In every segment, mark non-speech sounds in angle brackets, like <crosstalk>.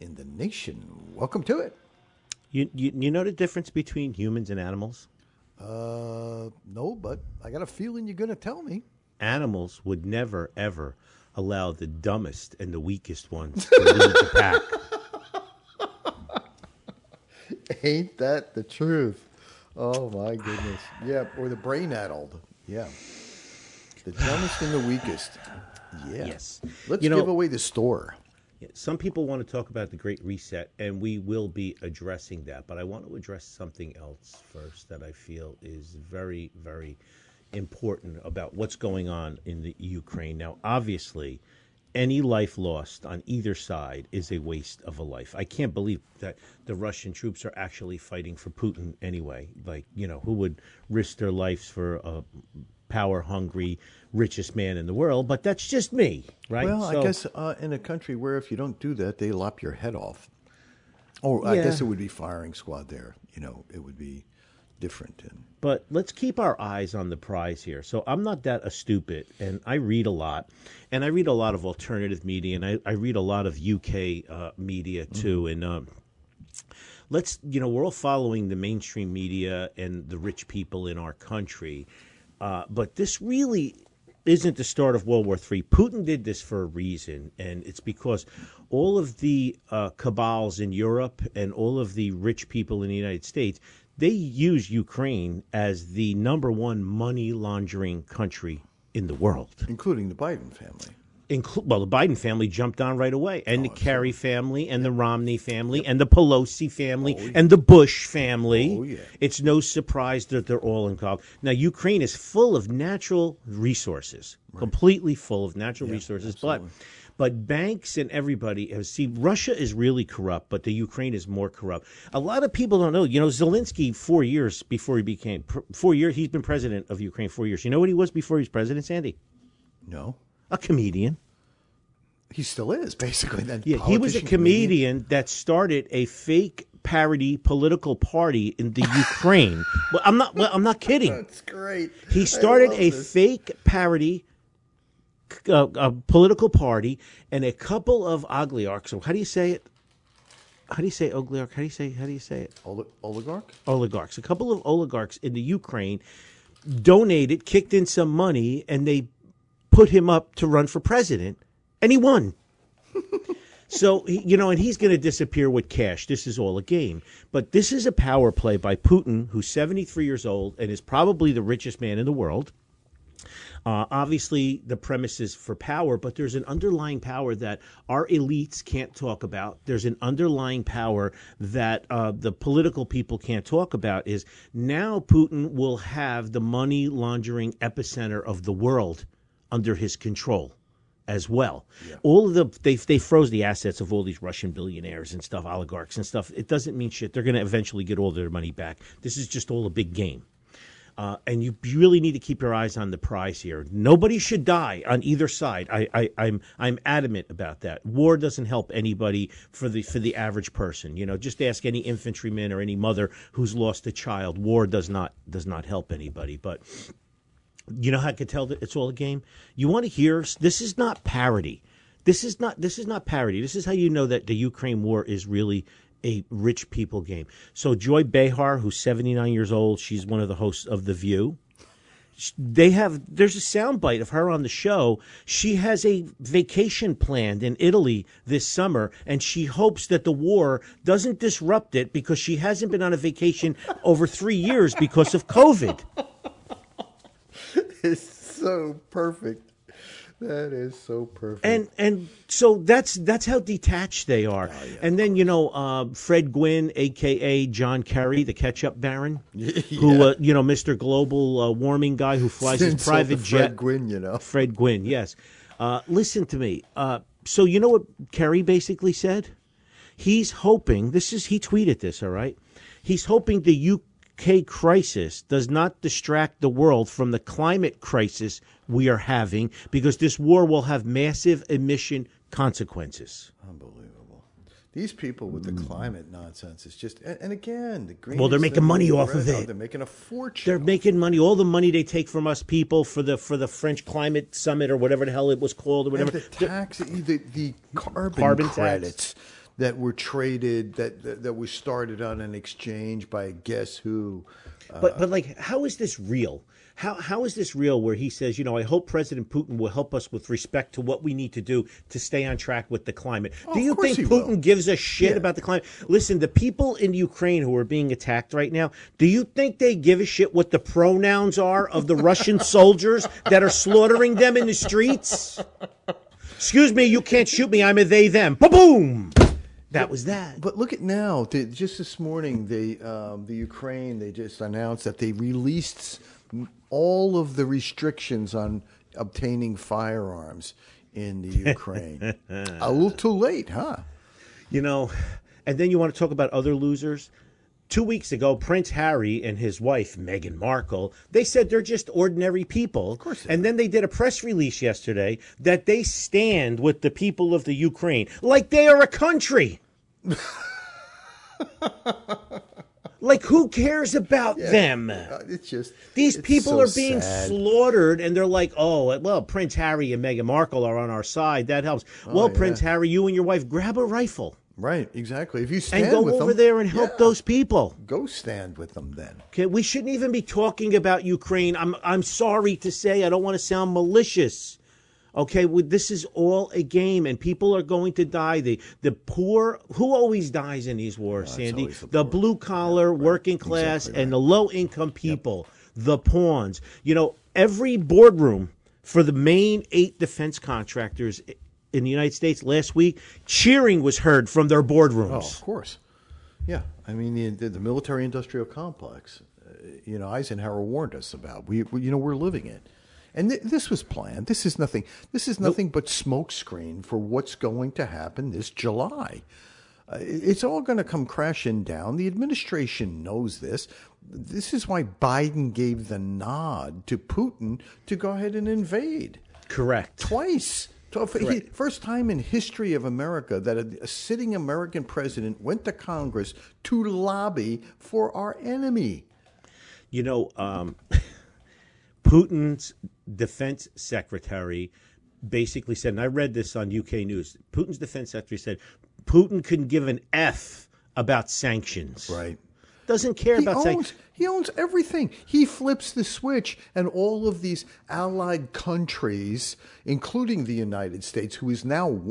in the nation. Welcome to it. You, you you know the difference between humans and animals? Uh, no, but I got a feeling you're going to tell me. Animals would never ever allow the dumbest and the weakest ones to lead the pack. <laughs> Ain't that the truth? Oh my goodness. Yeah, or the brain addled. Yeah. The dumbest and the weakest. Yeah. Yes. Let's You know- give away the store. Some people want to talk about the Great Reset, and we will be addressing that. But I want to address something else first that I feel is very, very important about what's going on in the Ukraine. Now, obviously, any life lost on either side is a waste of a life. I can't believe that the Russian troops are actually fighting for Putin anyway. Like, you know, who would risk their lives for a power hungry, richest man in the world? But that's just me, right? Well, I guess uh, in a country where if you don't do that, they lop your head off. Or I guess it would be firing squad there. You know, it would be different. And but let's keep our eyes on the prize here. So I'm not that a stupid, and I read a lot, and I read a lot of alternative media, and I, I read a lot of UK uh, media too. And um, let's, you know, we're all following the mainstream media and the rich people in our country, uh, but this really isn't the start of World War III. Putin did this for a reason, and it's because all of the uh, cabals in Europe and all of the rich people in the United States they use Ukraine as the number one money laundering country in the world. including the Biden family. Inclu- well, the Biden family jumped on right away, and the oh, Kerry family, and the Romney family, and the Pelosi family, oh, and the Bush family. Oh, yeah. It's no surprise that they're all involved. Now, Ukraine is full of natural resources, completely full of natural resources, but but banks and everybody have see Russia is really corrupt, but the Ukraine is more corrupt. A lot of people don't know. You know, Zelensky four years before he became four years, he's been president of Ukraine four years. You know what he was before he was president, Sandy? No, A comedian. he still is basically. Then Yeah, he was a politician, comedian that started a fake parody political party in the <laughs> Ukraine. well, I'm not. Well, I'm not kidding. That's great. He started a this. fake parody uh, a political party, and a couple of oligarchs. Or how do you say it? How do you say oligarch? How do you say? How do you say it? Oli- oligarch. oligarchs. A couple of oligarchs in the Ukraine donated, kicked in some money, and they put him up to run for president, and he won. <laughs> so you know, and he's going to disappear with cash. This is all a game. But this is a power play by Putin, who's 73 years old and is probably the richest man in the world. Uh, obviously, the premise is for power, but there's an underlying power that our elites can't talk about. There's an underlying power that uh, the political people can't talk about. Is now Putin will have the money laundering epicenter of the world under his control as well. All of the they they froze the assets of all these Russian billionaires and stuff, oligarchs and stuff. It doesn't mean shit. They're going to eventually get all their money back. This is just all a big game. Uh, and you really need to keep your eyes on the prize here. Nobody should die on either side. I, I, I'm I'm adamant about that. War doesn't help anybody for the for the average person. You know, just ask any infantryman or any mother who's lost a child. War does not does not help anybody. But you know how I can tell that it's all a game. You want to hear? This is not parody. This is not this is not parody. This is how you know that the Ukraine war is really a rich people game. So Joy Behar, who's 79 years old, she's one of the hosts of The View. They have there's a soundbite of her on the show. She has a vacation planned in Italy this summer, and she hopes that the war doesn't disrupt it because she hasn't been on a vacation over three years because of COVID. <laughs> It's so perfect. That is so perfect. and and so that's that's how detached they are. Oh, and then you know uh, Fred Gwynne, aka John Kerry, the ketchup baron, <laughs> who uh, you know Mr. Global uh, Warming guy who flies his Insult to private jet. Fred Gwynne, you know. Fred Gwynne, yes. Uh, listen to me. Uh, so you know what Kerry basically said? He's hoping. This is he tweeted this. All right. He's hoping the UK crisis does not distract the world from the climate crisis we are having, because this war will have massive emission consequences. Unbelievable. These people with the mm. climate nonsense is just, and, and again, the green. Well, they're making money off of it. They're making a fortune. They're making money. All the money they take from us people for the for the French climate summit or whatever the hell it was called or and whatever. the tax, the, the carbon, Carbon tax. That were traded, that, that that was started on an exchange by guess who. But but like, how is this real? How how is this real? Where he says, you know, I hope President Putin will help us with respect to what we need to do to stay on track with the climate. Oh, do you think Putin will. gives a shit Yeah. about the climate? Listen, the people in Ukraine who are being attacked right now, do you think they give a shit what the pronouns are of the Russian <laughs> soldiers that are slaughtering them in the streets? Excuse me, you can't shoot me. I'm a they them. Ba boom. That was that. But look at now. Just this morning, they um, the Ukraine they just announced that they released all of the restrictions on obtaining firearms in the <laughs> Ukraine. a little too late, huh? You know, and then you want to talk about other losers. Two weeks ago, Prince Harry and his wife Meghan Markle, they said they're just ordinary people. Of course and then they did a press release yesterday that they stand with the people of the Ukraine like they are a country. <laughs> like who cares about them? Uh, It's just These it's people so are being sad. slaughtered, and they're like, "Oh, well, Prince Harry and Meghan Markle are on our side. That helps." well, Oh, yeah. Prince Harry, you and your wife grab a rifle Right, exactly. If you stand and go with over them, there and help yeah, those people. Go stand with them then. Okay, we shouldn't even be talking about Ukraine. I'm I'm sorry to say, I don't want to sound malicious. Okay, well, this is all a game, and people are going to die. The the poor, who always dies in these wars, Sandy? the The, blue collar, working class, Exactly and the low income people, the pawns. You know, every boardroom for the main eight defense contractors in the United States last week, cheering was heard from their boardrooms. Oh, of course. Yeah, I mean the the, military-industrial complex. Uh, you know, Eisenhower warned us about. We, we you know we're living it, and th- this was planned. This is nothing. This is nothing but smokescreen for what's going to happen this July. Uh, it's all going to come crashing down. The administration knows this. This is why Biden gave the nod to Putin to go ahead and invade Correct. twice. So he- first time in history of America that a, a sitting American president went to Congress to lobby for our enemy. You know, um, <laughs> Putin's defense secretary basically said, and I read this on UK News. Putin's defense secretary said Putin couldn't give an F about sanctions. Right. Doesn't care He about owns, sanctions. he owns everything. He flips the switch, and all of these allied countries, including the United States, who is now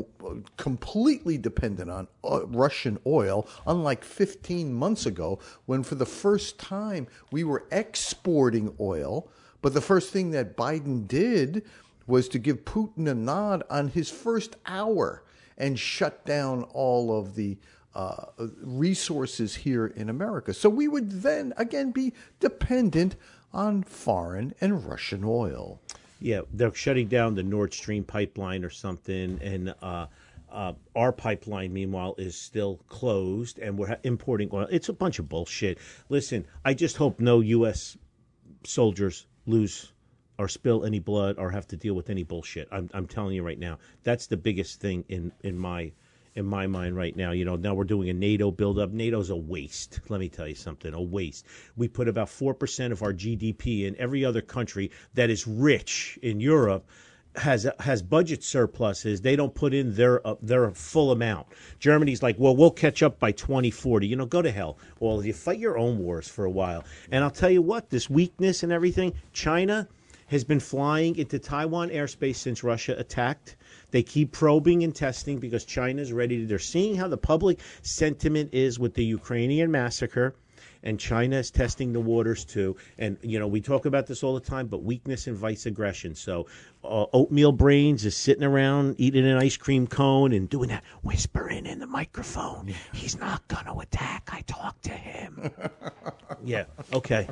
completely dependent on uh, Russian oil, unlike 15 months ago, when for the first time we were exporting oil. But the first thing that Biden did was to give Putin a nod on his first hour and shut down all of the uh, resources here in America. So we would then again be dependent on foreign and Russian oil. Yeah, they're shutting down the Nord Stream pipeline or something, and uh, uh, our pipeline, meanwhile, is still closed, and we're importing oil. It's a bunch of bullshit. Listen, I just hope no U.S. soldiers lose or spill any blood or have to deal with any bullshit. I'm, I'm telling you right now, that's the biggest thing in in my in my mind right now. You know, now we're doing a NATO buildup. NATO's a waste. Let me tell you something, a waste. We put about 4% of our GDP in every other country that is rich in Europe has has budget surpluses. They don't put in their uh, their full amount. Germany's like, well, we'll catch up by 2040. You know, go to hell. Well, you fight your own wars for a while. And I'll tell you what, this weakness and everything, China has been flying into Taiwan airspace since Russia attacked. They keep probing and testing because China's ready. To, they're seeing how the public sentiment is with the Ukrainian massacre. and China is testing the waters too. And you know, we talk about this all the time, but weakness invites aggression. So, uh, oatmeal brains is sitting around eating an ice cream cone and doing that, whispering in the microphone. He's not gonna attack. I talked to him. <laughs> yeah. Okay.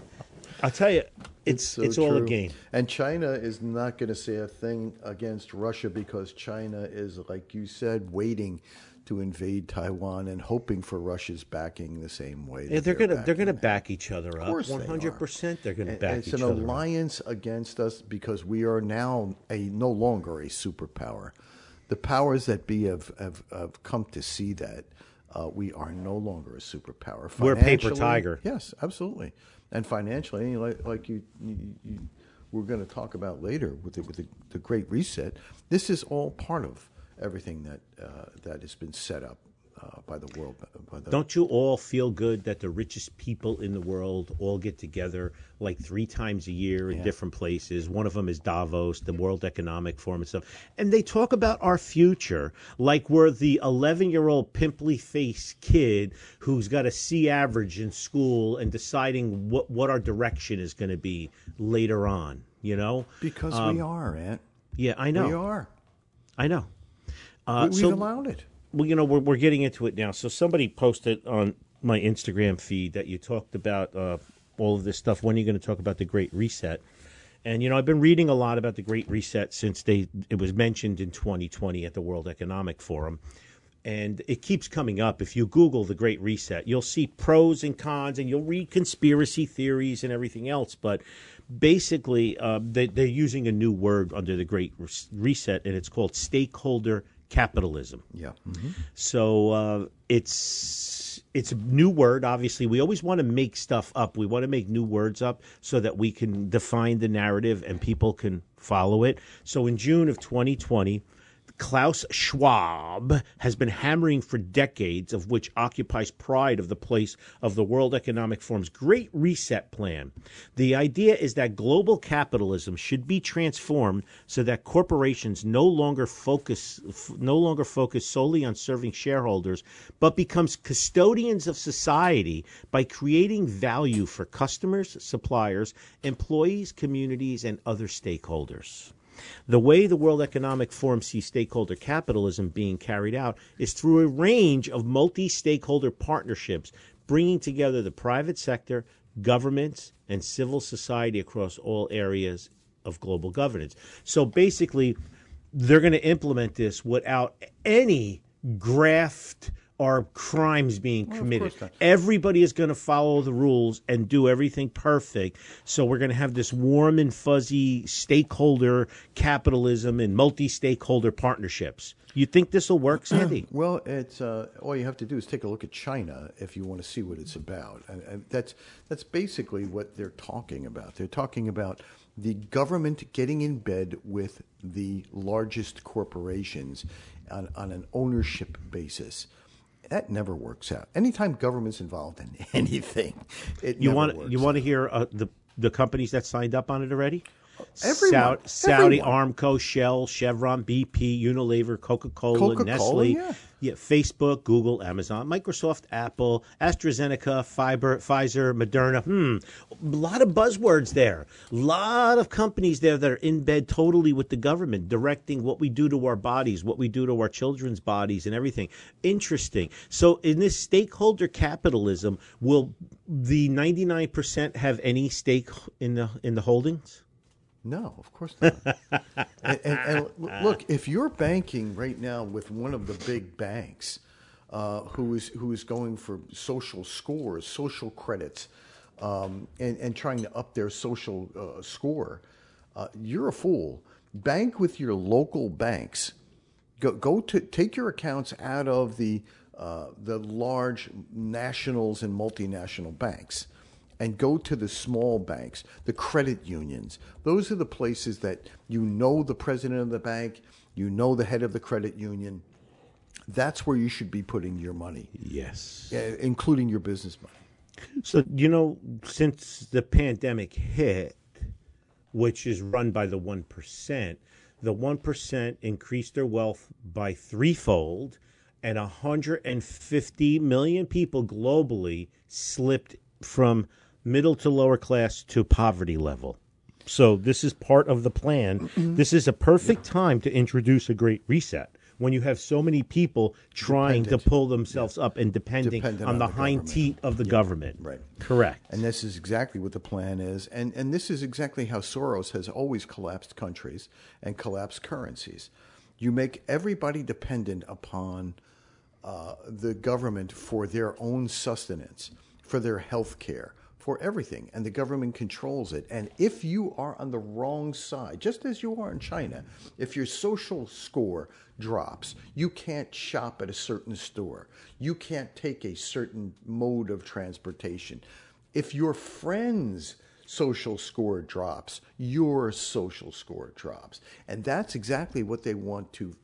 I'll tell you, it's it's, so all a game. And China is not going to say a thing against Russia because China is, like you said, waiting to invade Taiwan and hoping for Russia's backing the same way. Yeah, they're gonna they're gonna back each other up. course One hundred percent, they're gonna back it's each an other up. It's an alliance against us because we are now a no longer a superpower. The powers that be have have, have come to see that uh, we are no longer a superpower. We're a paper tiger. Yes, absolutely. And financially, like, like you, you, you we're going to talk about later with the, with the, the Great Reset. This is all part of everything that uh, that has been set up uh, by the world. By the, Don't you all feel good that the richest people in the world all get together like three times a year in different places? One of them is Davos, the World Economic Forum and stuff. And they talk about our future like we're the 11 year old pimply faced kid who's got a C average in school and deciding what, what our direction is going to be later on, you know? because Um, we are, Ant. Yeah, I know. We are. I know. Uh, we, we've so- allowed it. Well, you know, we're, we're getting into it now. So somebody posted on my Instagram feed that you talked about uh, all of this stuff. When are you going to talk about the Great Reset? And you know, I've been reading a lot about the Great Reset since they it was mentioned in 2020 at the World Economic Forum. And it keeps coming up. If you Google the Great Reset, you'll see pros and cons, and you'll read conspiracy theories and everything else. But basically, uh, they, they're using a new word under the Great Reset, and it's called stakeholder capitalism. Yeah. So uh, it's it's a new word. Obviously, we always want to make stuff up. We want to make new words up so that we can define the narrative and people can follow it. So in June of 2020. Klaus Schwab has been hammering for decades, of which occupies pride of the place of the World Economic Forum's Great Reset Plan. The idea is that global capitalism should be transformed so that corporations no longer focus no longer focus solely on serving shareholders, but becomes custodians of society by creating value for customers, suppliers, employees, communities, and other stakeholders. The way the World Economic Forum sees stakeholder capitalism being carried out is through a range of multi stakeholder partnerships, bringing together the private sector, governments, and civil society across all areas of global governance. So basically, they're going to implement this without any graft or crimes being committed. Everybody is going to follow the rules and do everything perfect. So we're going to have this warm and fuzzy stakeholder capitalism and multi-stakeholder partnerships. You think this will work, <clears throat> Sandy? Well, it's uh, all you have to do is take a look at China if you want to see what it's about, and, and that's that's basically what they're talking about. They're talking about the government getting in bed with the largest corporations on, on an ownership basis. That never works out. Anytime government's involved in <laughs> anything, it you never want works you want to hear uh, the the companies that signed up on it already? Everyone. Saudi, Saudi Everyone. Aramco, Shell, Chevron, BP, Unilever, Coca-Cola, Coca-Cola, Nestle, yeah. Facebook, Google, Amazon, Microsoft, Apple, AstraZeneca, Fiber, Pfizer, Moderna. Hmm, a lot of buzzwords there. A lot of companies there that are in bed totally with the government, directing what we do to our bodies, what we do to our children's bodies, and everything. Interesting. So, in this stakeholder capitalism, will the ninety nine percent have any stake in the in the holdings? No, of course not. and, and, and look, if you're banking right now with one of the big banks, uh, who is who is going for social scores, social credits, um, and and trying to up their social uh, score, uh, you're a fool. Bank with your local banks. Go go to take your accounts out of the uh, the large nationals and multinational banks and go to the small banks, the credit unions. Those are the places that you know the president of the bank, you know the head of the credit union. That's where you should be putting your money, Yes. including your business money. So, you know, since the pandemic hit, which is run by the 1%, the 1% increased their wealth by threefold, and 150 million people globally slipped from middle to lower class to poverty level. So this is part of the plan. <clears throat> this is a perfect time to introduce a great reset when you have so many people trying Dependent. to pull themselves up and depending Dependent on, on the, the hind teat of the government. right. Correct. And this is exactly what the plan is. And, and this is exactly how Soros has always collapsed countries and collapsed currencies. You make everybody dependent upon uh, the government for their own sustenance, for their health care, for everything. And the government controls it. And if you are on the wrong side, just as you are in China, if your social score drops, you can't shop at a certain store, you can't take a certain mode of transportation. If your friend's social score drops, your social score drops. And that's exactly what they want to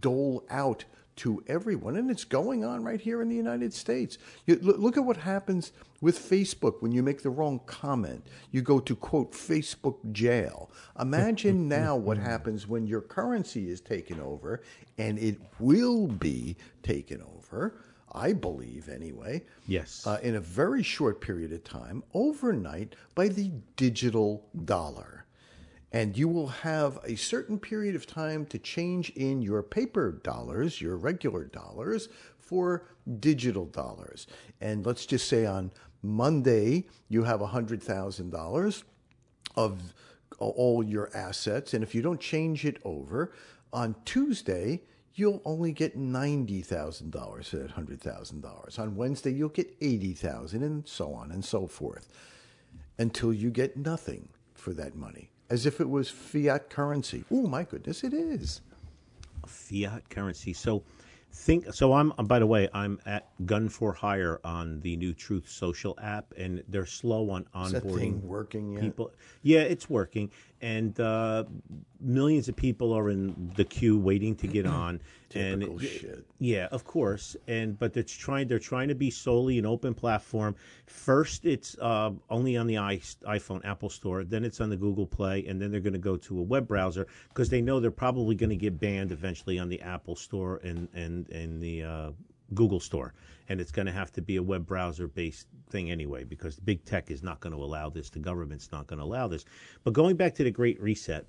dole out to everyone. And it's going on right here in the United States. You, look, at what happens with Facebook when you make the wrong comment. You go to, quote, Facebook jail. Imagine <laughs> now what happens when your currency is taken over, and it will be taken over. I believe, anyway. Yes. Uh, in a very short period of time, overnight, by the digital dollar and you will have a certain period of time to change in your paper dollars, your regular dollars, for digital dollars. And let's just say on Monday, you have $100,000 of all your assets. And if you don't change it over, on Tuesday, you'll only get $90,000 for that $100,000. On Wednesday, you'll get 80,000 and so on and so forth until you get nothing for that money, as if it was fiat currency. Oh my goodness, it is. fiat currency. So think so I'm uh, by the way, I'm at Gun for Hire on the new Truth Social app and they're slow on Is that thing onboarding working yet? people. Yeah, it's working and uh, millions of people are in the queue waiting to get on <clears throat> and Typical shit. yeah, of course. And but it's trying they're trying to be solely an open platform. First it's uh, only on the i iPhone Apple Store, then it's on the Google Play, and then they're going to go to a web browser because they know they're probably going to get banned eventually on the Apple Store and and and the uh, Google Store. And it's going to have to be a web browser based thing anyway because big tech is not going to allow this. The government's not going to allow this. But going back to the Great Reset,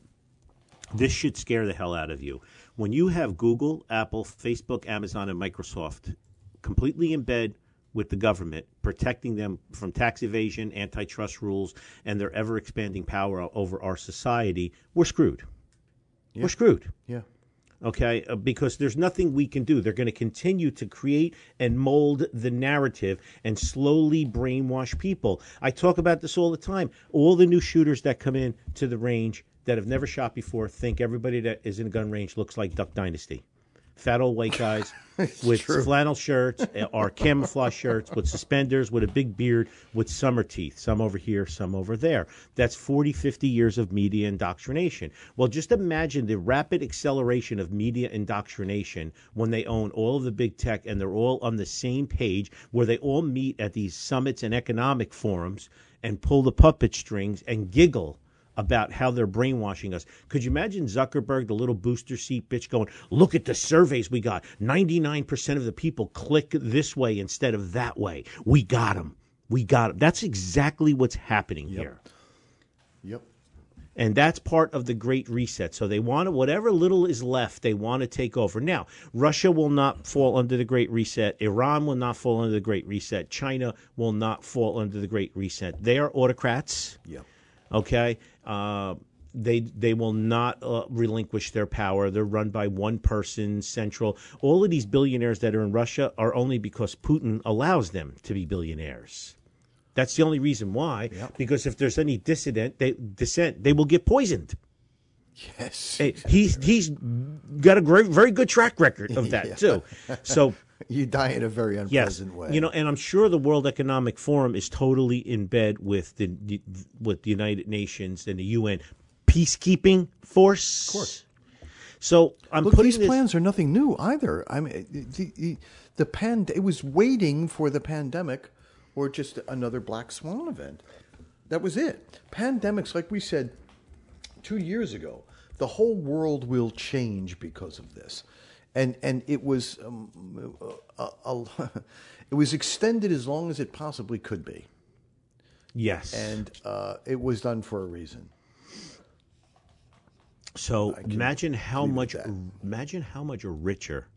this should scare the hell out of you. When you have Google, Apple, Facebook, Amazon, and Microsoft completely in bed with the government, protecting them from tax evasion, antitrust rules, and their ever expanding power over our society, we're screwed. We're screwed Yeah. Okay? Uh, because there's nothing we can do. They're going to continue to create and mold the narrative and slowly brainwash people. I talk about this all the time. All the new shooters that come in to the range that have never shot before think everybody that is in a gun range looks like Duck Dynasty. Fat old white <laughs> guys with true. flannel shirts <laughs> uh, or camouflage shirts with suspenders, with a big beard, with summer teeth, some over here, some over there. That's 40, 50 years of media indoctrination. Well, just imagine the rapid acceleration of media indoctrination when they own all of the big tech and they're all on the same page where they all meet at these summits and economic forums and pull the puppet strings and giggle about how they're brainwashing us. Could you imagine Zuckerberg, the little booster seat bitch, going, Look at the surveys we got. 99% of the people click this way instead of that way. We got them. We got them. That's exactly what's happening here. Yep. And that's part of the Great Reset. So they want to, whatever little is left, they want to take over. Now, Russia will not fall under the Great Reset. Iran will not fall under the Great Reset. China will not fall under the Great Reset. They are autocrats. Yep. Okay. Uh, they they will not uh, relinquish their power. They're run by one person, central. All of these billionaires that are in Russia are only because Putin allows them to be billionaires. That's the only reason why. Because if there's any dissident, they, dissent, they will get poisoned. Yes. Hey, He's he's got a great, very good track record of <laughs> that Yeah. too. So <laughs> You die in a very yes, unpleasant way. you know, and I'm sure the World Economic Forum is totally in bed with the with the United Nations and the UN peacekeeping force. Of course. So I'm Look, putting these this, plans are nothing new either. I mean, the, the, the pand- it was waiting for the pandemic or just another black swan event. That was it. Pandemics, like we said two years ago, the whole world will change because of this, and and it was um, a, a, <laughs> it was extended as long as it possibly could be. Yes. and uh, it was done for a reason. So imagine how much imagine how much richer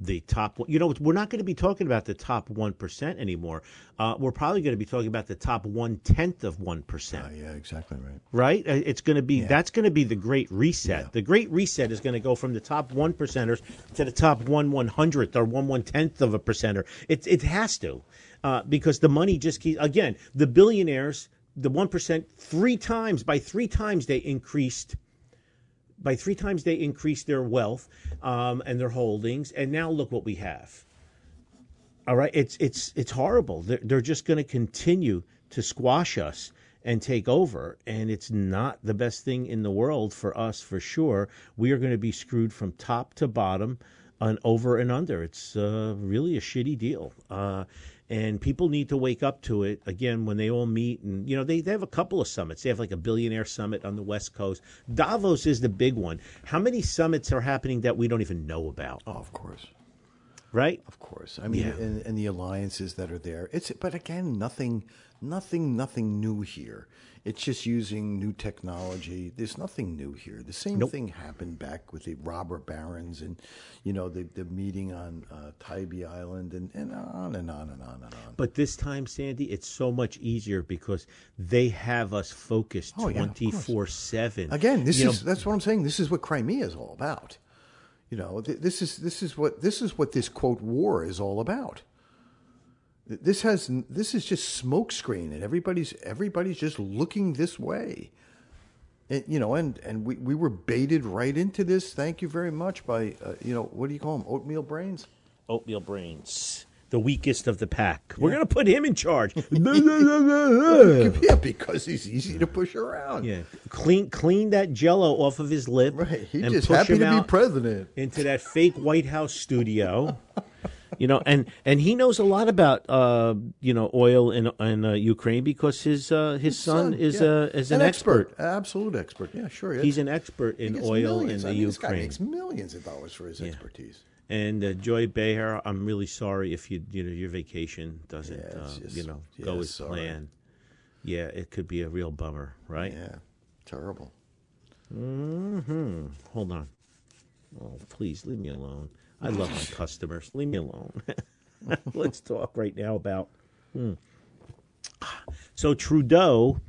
the top one. You know, we're not going to be talking about the top one percent anymore. Uh, we're probably going to be talking about the top one tenth of one percent. Uh, yeah, exactly right. right? Uh, It's going to be that's going to be the great reset. Yeah. The great reset is going to go from the top one percenters to the top one one hundredth or one one tenth of a percenter. It it has to uh, because the money just keeps again the billionaires the one percent three times by three times they increased by three times they increased their wealth um, and their holdings, and now look what we have. All right, it's it's it's horrible. They're, they're just going to continue to squash us and take over, and it's not the best thing in the world for us for sure. We are going to be screwed from top to bottom, and over and under. It's uh, really a shitty deal. Uh, and people need to wake up to it again when they all meet and you know they, they have a couple of summits they have like a billionaire summit on the west coast davos is the big one how many summits are happening that we don't even know about Oh, of course. right Of course. I mean, Yeah. and, and the alliances that are there. It's but again, nothing, nothing, nothing new here. It's just using new technology. There's nothing new here. The same thing happened back with the robber barons and, you know, the the meeting on uh, Tybee Island and, and on and on and on and on. But this time, Sandy, it's so much easier because they have us focused Oh, yeah, twenty four seven. Again, this You is know, that's what I'm saying. This is what Crimea is all about. You know, th- this is this is what this is what this quote war is all about. Th- This has this is just smokescreen, and everybody's everybody's just looking this way. And, you know, and and we, we were baited right into this. Thank you very much by uh, you know what do you call them? Oatmeal brains. oatmeal brains, the weakest of the pack. We're gonna put him in charge. <laughs> yeah, because he's easy to push around. yeah, clean clean that Jello off of his lip. Right. He's and just happy to be president. into that fake White House studio. <laughs> you know, and and he knows a lot about uh, you know oil in in uh, Ukraine because his uh, his, son, is yeah. uh, is an, expert. absolute expert. Yeah, sure. He's an expert in oil millions. in I the mean, This guy Ukraine. makes millions of dollars for his expertise. And uh, Joy Behar, I'm really sorry if you you know your vacation doesn't Yeah, uh, just- you know yeah, go as sorry. planned. Yeah, it could be a real bummer, right? Yeah, terrible. Hmm. Hold on. Oh, please leave me alone. I love my customers. Leave me alone. <laughs> Let's talk right now about. hmm. So Trudeau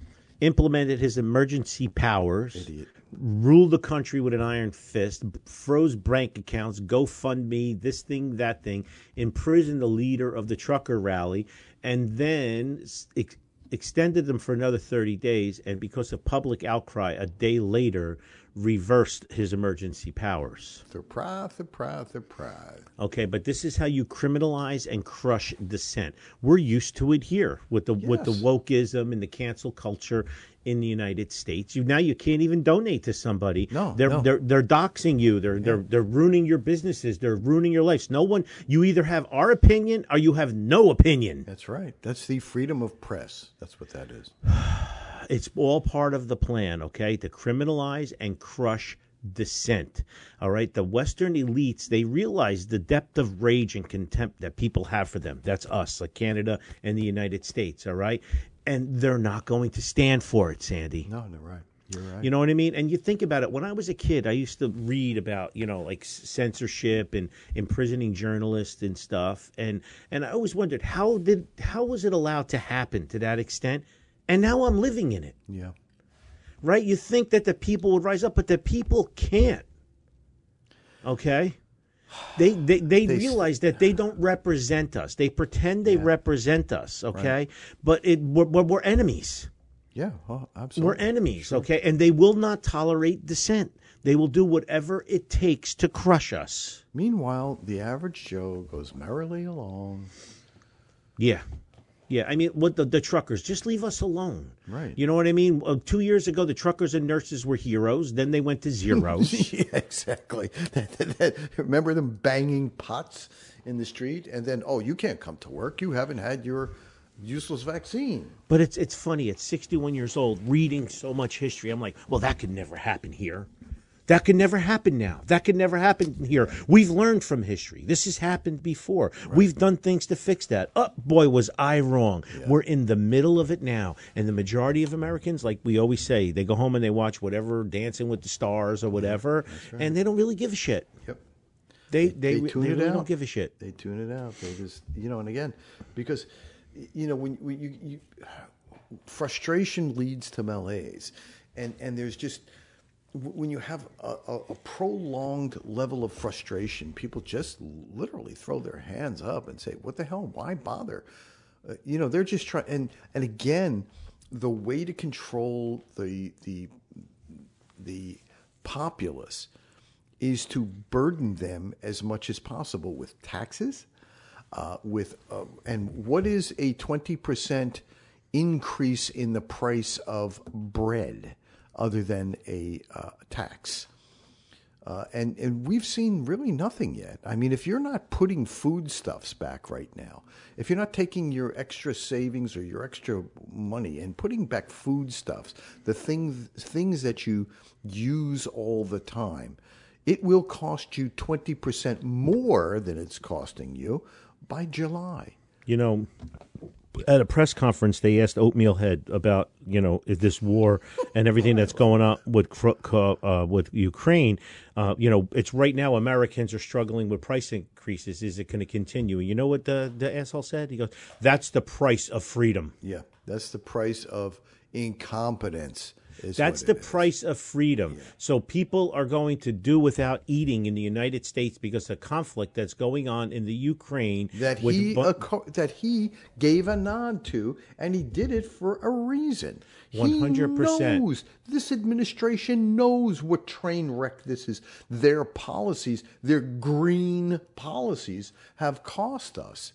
implemented his emergency powers, Idiot. ruled the country with an iron fist, froze bank accounts, GoFundMe, this thing, that thing, imprisoned the leader of the trucker rally, and then ex- extended them for another 30 days. And because of public outcry, a day later, reversed his emergency powers. They're proud, they're proud, they're proud. Okay, but this is how you criminalize and crush dissent. We're used to it here with the with the Yes. wokeism and the cancel culture in the United States. You now you can't even donate to somebody. No, they're no. they're they're doxing you. They're they're they're ruining your businesses. They're ruining your lives. No one. You either have our opinion or you have no opinion. That's right. That's the freedom of press. That's what that is. <sighs> <sighs> <sighs> It's all part of the plan, okay? To criminalize and crush dissent. All right? The Western elites, they realize the depth of rage and contempt that people have for them. That's us, like Canada and the United States, all right? And they're not going to stand for it, Sandy. No, no, right. You're right. You know what I mean? And you think about it. When I was a kid, I used to read about you know like censorship and imprisoning journalists and stuff, and and I always wondered how did how was it allowed to happen to that extent? And now I'm living in it, yeah. right? You think that the people would rise up, but the people can't. Okay. They they, they, They realize that they don't represent us. They pretend they represent us, okay? But it we're, we're, we're enemies. Yeah, We're absolutely. enemies, okay? And they will not tolerate dissent. They will do whatever it takes to crush us. Meanwhile, the average Joe goes merrily along. Yeah. Yeah, I mean, what the, the truckers just leave us alone, Right. You know what I mean? Uh, two years ago, the truckers and nurses were heroes. Then they went to zeros. <laughs> yeah, exactly. <laughs> Remember them banging pots in the street, and then oh, you can't come to work. You haven't had your useless vaccine. but it's it's funny. At 61 years old, reading so much history, I'm like, well, that could never happen here. That could never happen now. That could never happen here. We've learned from history. This has happened before. We've done things to fix that. Oh, boy, was I wrong. We're in the middle of it now. And the majority of Americans, like we always say, they go home and they watch whatever Dancing with the Stars or whatever, and they don't really give a shit. Yep. They, they, They they, tune it really out. don't give a shit. They tune it out. They just, you know, and again, because, you know, when, when you, you, <sighs> frustration leads to malaise, and and there's just when you have a, a, a prolonged level of frustration, people just literally throw their hands up and say, "What the hell? Why bother?" Uh, you know, they're just trying. And and again, the way to control the the the populace is to burden them as much as possible with taxes, uh, with uh, and what is a twenty percent increase in the price of bread other than a uh, tax? Uh, and and we've seen really nothing yet. I mean, if you're not putting foodstuffs back right now, if you're not taking your extra savings or your extra money and putting back foodstuffs, the things things that you use all the time, it will cost you twenty percent more than it's costing you by July. You know, at a press conference, they asked Oatmeal Head about you know this war and everything that's going on with uh, with Ukraine. Uh, you know, it's right now Americans are struggling with price increases. Is it going to continue? And you know what the the asshole said? He goes, "That's the price of freedom." Yeah, that's the price of incompetence. That's the is. price of freedom. So people are going to do without eating in the United States because of conflict that's going on in the Ukraine. that he bu- acco- that he gave a nod to, and he did it for a reason. 100%. this administration knows what train wreck this is. Their policies, their green policies, have cost us.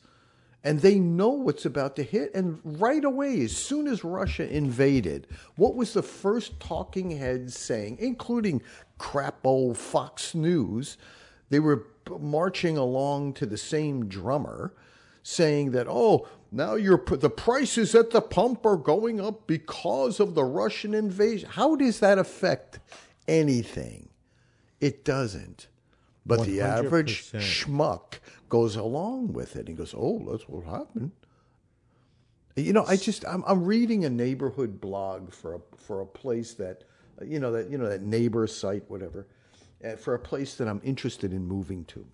And they know what's about to hit. And right away, as soon as Russia invaded, what was the first talking heads saying, including crap old Fox News? They were marching along to the same drummer, saying that, oh, now your the prices at the pump are going up because of the Russian invasion. How does that affect anything? It doesn't. But the average 100%. schmuck goes along with it and goes, "Oh, that's what happened." You know, I just I'm, I'm reading a neighborhood blog for a for a place that you know that you know that neighbor site whatever, uh, for a place that I'm interested in moving to.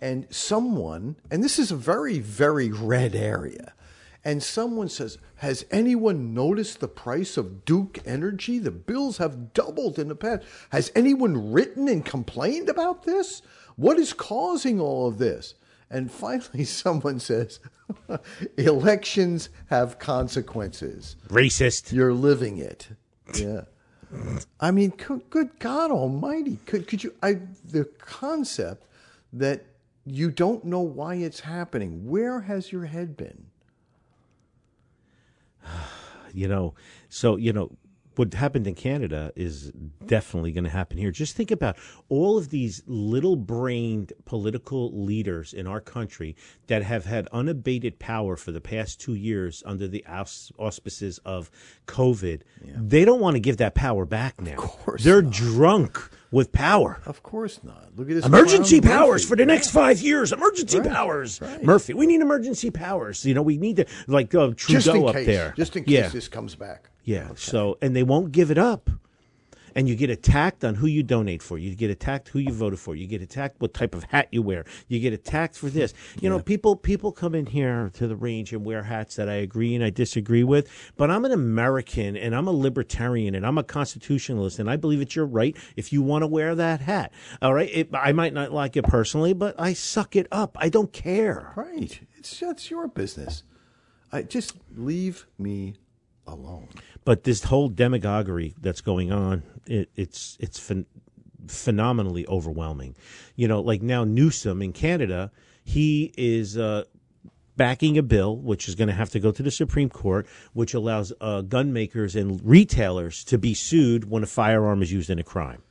And someone, and this is a very very red area, and someone says, "Has anyone noticed the price of Duke Energy? The bills have doubled in the past. Has anyone written and complained about this? What is causing all of this?" And finally, <laughs> someone says, <laughs> elections have consequences. racist. You're living it. Yeah. I mean, good God Almighty! Could could you? I the concept that you don't know why it's happening. Where has your head been? <sighs> you know so you know what happened in canada is definitely going to happen here. Just think about all of these little brained political leaders in our country that have had unabated power for the past two years under the aus- auspices of covid. They don't want to give that power back now. Of course they're drunk with power Of course not. Look at this Emergency powers Murphy. for the next five years. Emergency Right, powers, right. Murphy. We need emergency powers. You know, we need to like uh, Trudeau up case. there. Just in case yeah. this comes back. Yeah. So, and they won't give it up. And you get attacked on who you donate for. You get attacked who you voted for. You get attacked what type of hat you wear. You get attacked for this. You know, people people come in here to the range and wear hats that I agree and I disagree with. But I'm an American and I'm a libertarian and I'm a constitutionalist and I believe it's your right if you want to wear that hat. All right. It, I might not like it personally, but I suck it up. I don't care. Right. It's that's your business. I just leave me alone. but this whole demagoguery that's going on, it, it's it's phen- phenomenally overwhelming. You know, like now Newsom in Canada, he is uh, backing a bill which is going to have to go to the Supreme Court, which allows uh, gun makers and retailers to be sued when a firearm is used in a crime.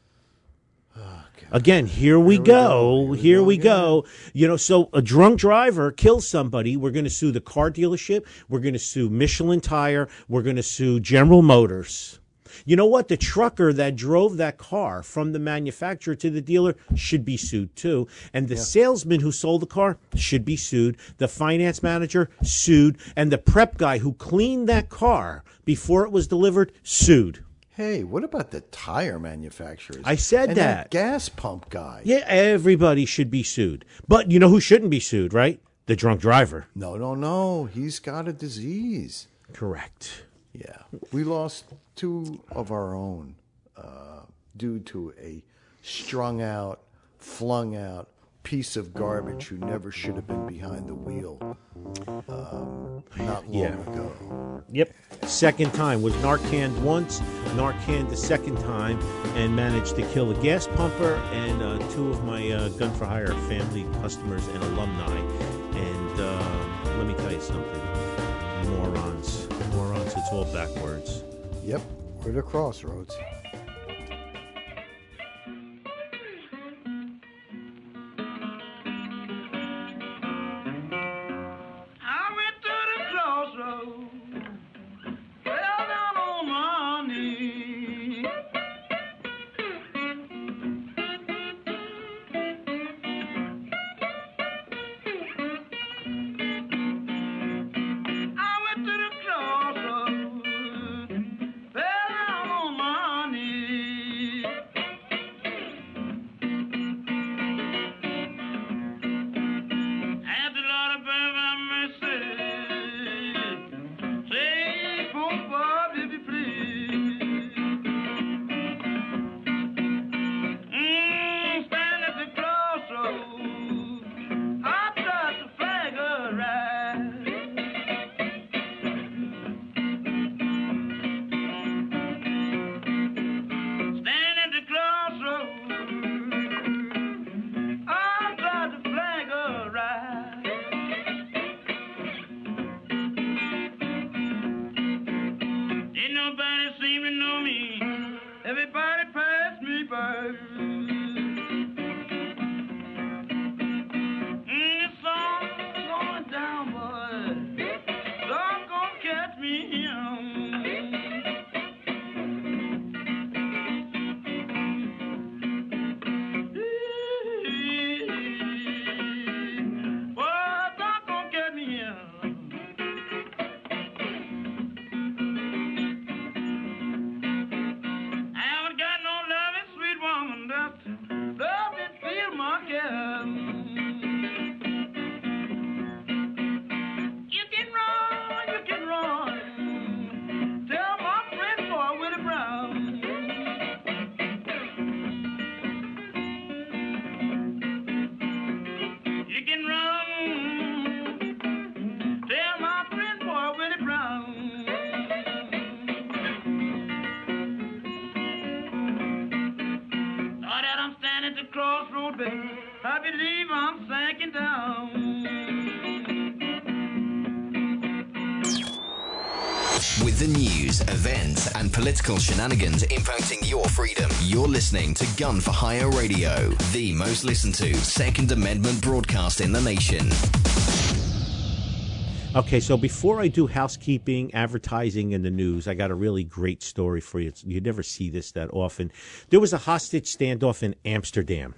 Again, here we go. Here we go. You know, so a drunk driver kills somebody. We're going to sue the car dealership. We're going to sue Michelin Tire. We're going to sue General Motors. You know what? The trucker that drove that car from the manufacturer to the dealer should be sued too. And the salesman who sold the car should be sued. The finance manager sued. And the prep guy who cleaned that car before it was delivered sued. Hey, what about the tire manufacturers? I said and that. gas pump guy. Yeah, everybody should be sued. But you know who shouldn't be sued, right? The drunk driver. No, no, no. He's got a disease. Correct. Yeah, we lost two of our own uh, due to a strung out, flung out piece of garbage who never should have been behind the wheel. Um, not long Yeah. ago. Yep. Second time was Narcan once, Narcan the second time, and managed to kill a gas pumper and uh, two of my uh, gun for hire family customers and alumni. And uh, let me tell you something, morons, morons. It's all backwards. Yep, we're at a crossroads. Political shenanigans impacting your freedom, you're listening to Gun for Hire Radio, the most listened to Second Amendment broadcast in the nation. Okay, so before I do housekeeping, advertising, and the news, I got a really great story for you. It's- You never see this that often. There was a hostage standoff in Amsterdam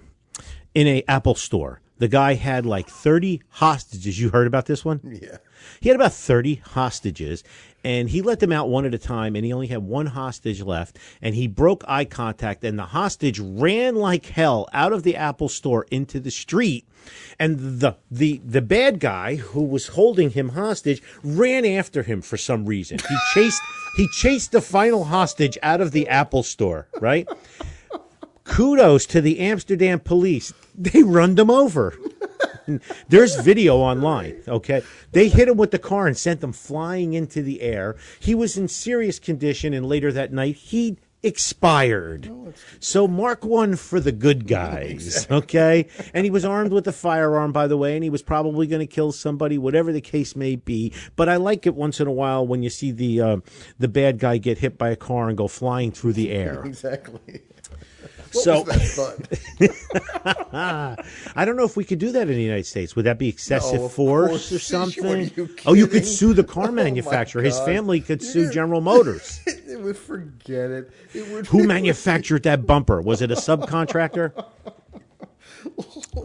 in a Apple store. The guy had like 30 hostages. You heard about this one? Yeah. He had about 30 hostages, and he let them out one at a time, and he only had one hostage left. And he broke eye contact, and the hostage ran like hell out of the Apple store into the street. And the, the, the bad guy who was holding him hostage ran after him for some reason. He <laughs> chased, he chased the final hostage out of the Apple store, right? Kudos to the Amsterdam police. They runned them over. <laughs> There's video online. Okay, they hit him with the car and sent him flying into the air. He was in serious condition, and later that night he expired. So mark one for the good guys. Okay, and he was armed with a firearm, by the way, and he was probably going to kill somebody, whatever the case may be. But I like it once in a while when you see the uh, the bad guy get hit by a car and go flying through the air. <laughs> Exactly. So. What was that fun? <laughs> I don't know if we could do that in the United States. Would that be excessive No, force or <laughs> something? you oh, you could sue the car <laughs> Oh, manufacturer. His family could You sue General Motors. it would forget it. It would. Who manufactured that bumper? Was it a subcontractor?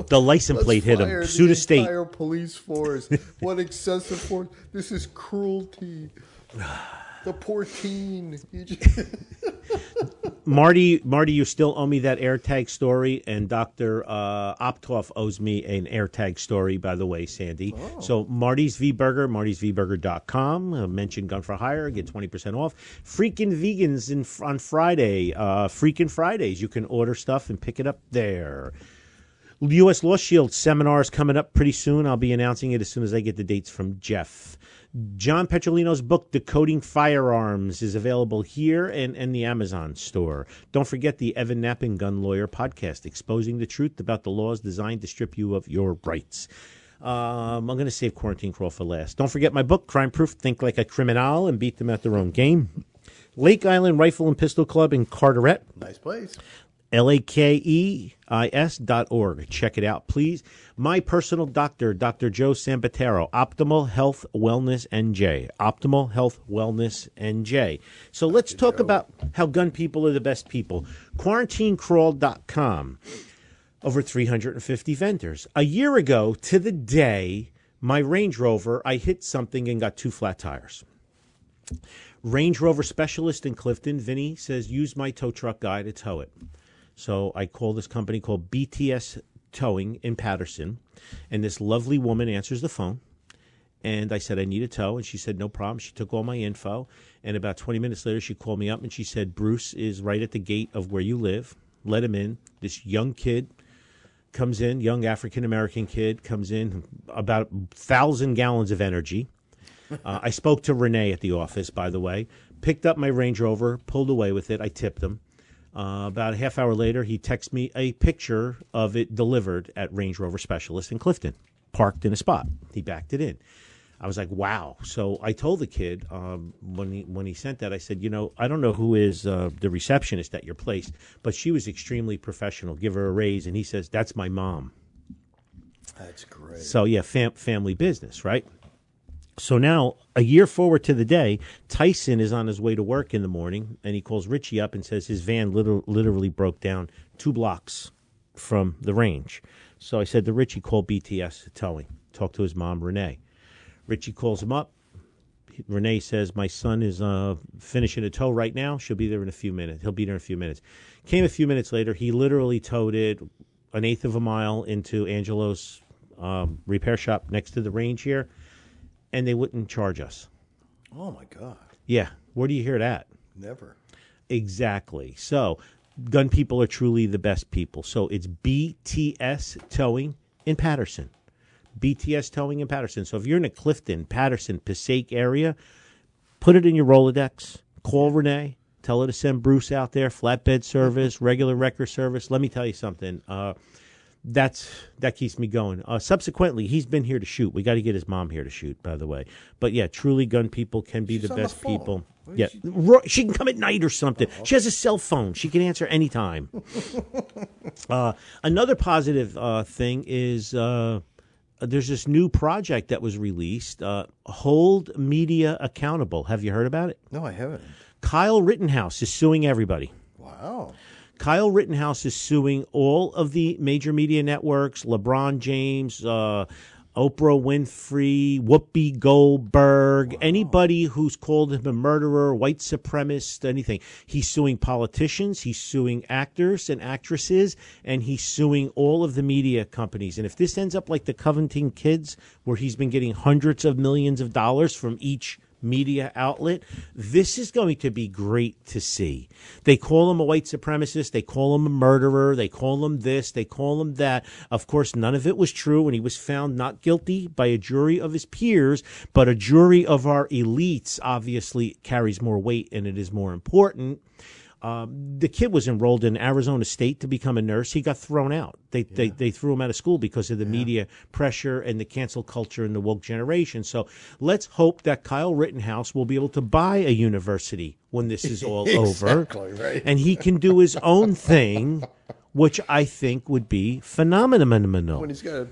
The license Let's plate hit him. Sue the state. Entire police force. what excessive force! This is cruelty. <sighs> <sighs> <sighs> The poor teen. <laughs> Marty, Marty, you still owe me that AirTag story, and Doctor uh, Optoff owes me an AirTag story. By the way, Sandy. So Marty's V Burger, Marty'sVBurger.com. Uh, mention Gun for Hire, get twenty percent off. Freaking vegans in, on Friday. Uh, Freaking Fridays, you can order stuff and pick it up there. U.S. Law Shield seminar is coming up pretty soon. I'll be announcing it as soon as I get the dates from Jeff. John Petrolino's book, Decoding Firearms, is available here and in the Amazon store. Don't forget the Evan Nappen Gun Lawyer podcast, exposing the truth about the laws designed to strip you of your rights. Um, I'm going to save Quarantine Crawl for last. Don't forget my book, Crime Proof Think Like a Criminal and Beat Them at Their Own Game. Lake Island Rifle and Pistol Club in Carteret. nice place. L-A-K-E-I-S dot org. Check it out, please. My personal doctor, Dr. Joe Sambatero, Optimal Health Wellness NJ. Optimal Health Wellness NJ. So let's talk about how gun people are the best people. QuarantineCrawl.com. Over 350 vendors. A year ago to the day, my Range Rover, I hit something and got two flat tires. Range Rover specialist in Clifton, Vinny says, use my tow truck guy to tow it. So I call this company called BTS Towing in Paterson, and this lovely woman answers the phone. And I said, I need a tow. And she said, no problem. She took all my info. And about 20 minutes later, she called me up and she said, Bruce is right at the gate of where you live. Let him in. This young kid comes in, young African American kid comes in, about a thousand gallons of energy. Uh, I spoke to Renee at the office, by the way. Picked up my Range Rover, pulled away with it. I tipped him. Uh, about a half hour later, he texts me a picture of it delivered at Range Rover Specialist in Clifton, parked in a spot. He backed it in. I was like, "Wow!" So I told the kid um, when he when he sent that, I said, "You know, I don't know who is uh, the receptionist at your place, but she was extremely professional. Give her a raise." And he says, "That's my mom." That's great. So yeah, fam- family business, right? So now, a year forward to the day, Tyson is on his way to work in the morning, and he calls Richie up and says his van liter- literally broke down two blocks from the range. So I said to Richie, call BTS towing. Talk to his mom, Renee. Richie calls him up. Renee says, My son is uh, finishing a tow right now. She'll be there in a few minutes. He'll be there in a few minutes. Came a few minutes later. He literally towed it an eighth of a mile into Angelo's um, repair shop next to the range here, and they wouldn't charge us. Oh my God. Yeah, where do you hear that? Never. Exactly. So, gun people are truly the best people. So it's BTS Towing in Paterson. BTS Towing in Paterson. So if you're in the Clifton, Paterson, Passaic area, put it in your Rolodex. Call Renee. Tell her to send Bruce out there. Flatbed service, regular wrecker service. Let me tell you something. Uh, that's that keeps me going. Uh, subsequently, he's been here to shoot. We got to get his mom here to shoot, by the way. But yeah, truly, gun people can be She's the the best phone. people. Where Yeah, she? Ro- she can come at night or something. She has a cell phone. She can answer anytime. <laughs> uh, another positive uh, thing is uh, there's this new project that was released. Uh, Hold Media Accountable. Have you heard about it? No, I haven't. Kyle Rittenhouse is suing everybody. Wow. Kyle Rittenhouse is suing all of the major media networks, LeBron James, uh, Oprah Winfrey, Whoopi Goldberg, anybody who's called him a murderer, white supremacist, anything. He's suing politicians, he's suing actors and actresses, and he's suing all of the media companies. And if this ends up like the Covington Kids, where he's been getting hundreds of millions of dollars from each media outlet. This is going to be great to see. They call him a white supremacist. They call him a murderer. They call him this. They call him that. Of course, none of it was true, and he was found not guilty by a jury of his peers, but a jury of our elites obviously carries more weight and it is more important. Um, the kid was enrolled in Arizona State to become a nurse. He got thrown out. They they, they threw him out of school because of the media pressure and the cancel culture and the woke generation. So let's hope that Kyle Rittenhouse will be able to buy a university when this is all <laughs> over, right. and he can do his own thing, which I think would be phenomenal. When he's got a,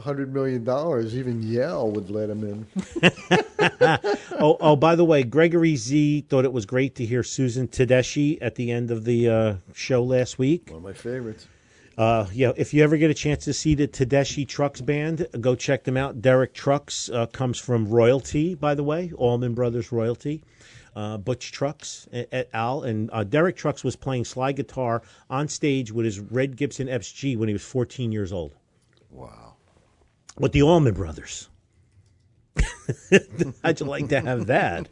hundred million dollars, even Yale would let him in. <laughs> oh, oh, by the way, Gregory Z thought it was great to hear Susan Tedeschi at the end of the uh, show last week. One of my favorites. Uh, yeah, if you ever get a chance to see the Tedeschi Trucks band, go check them out. Derek Trucks uh, comes from Royalty, by the way, Allman Brothers Royalty. Uh, Butch Trucks et al. And uh, Derek Trucks was playing slide guitar on stage with his Red Gibson SG when he was 14 years old Wow. With the Allman Brothers. <laughs> How'd you like to have that?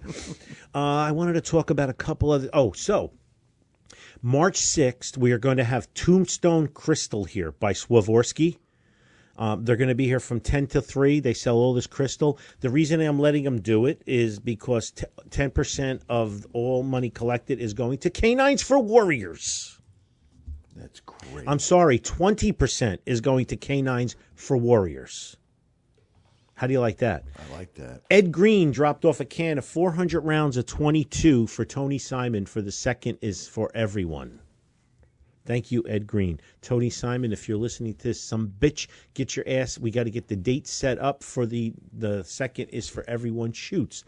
Uh, I wanted to talk about a couple of. Oh, so March 6th, we are going to have Tombstone Crystal here by Swarovski. Um, they're going to be here from 10 to 3. They sell all this crystal. The reason I'm letting them do it is because t- 10% of all money collected is going to Canines for Warriors. That's great. I'm sorry, 20% is going to Canines for Warriors. How do you like that? I like that. Ed Green dropped off a can of 400 rounds of 22 for Tony Simon for the second is for everyone. Thank you, Ed Green. Tony Simon, if you're listening to this, some bitch, get your ass. We got to get the date set up for the the second is for everyone shoots.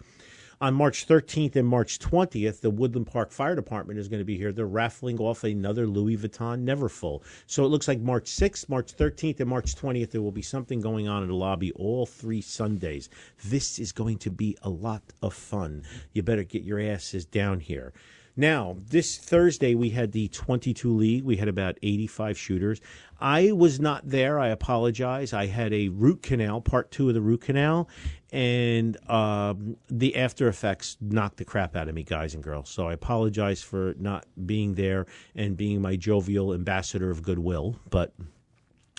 On March 13th and March 20th, the Woodland Park Fire Department is going to be here. They're raffling off another Louis Vuitton Neverfull. So it looks like March 6th, March 13th, and March 20th, there will be something going on in the lobby all three Sundays. This is going to be a lot of fun. You better get your asses down here. Now, this Thursday, we had the 22 league. We had about 85 shooters. I was not there. I apologize. I had a root canal, part two of the root canal, and um, the after effects knocked the crap out of me, guys and girls. So I apologize for not being there and being my jovial ambassador of goodwill. But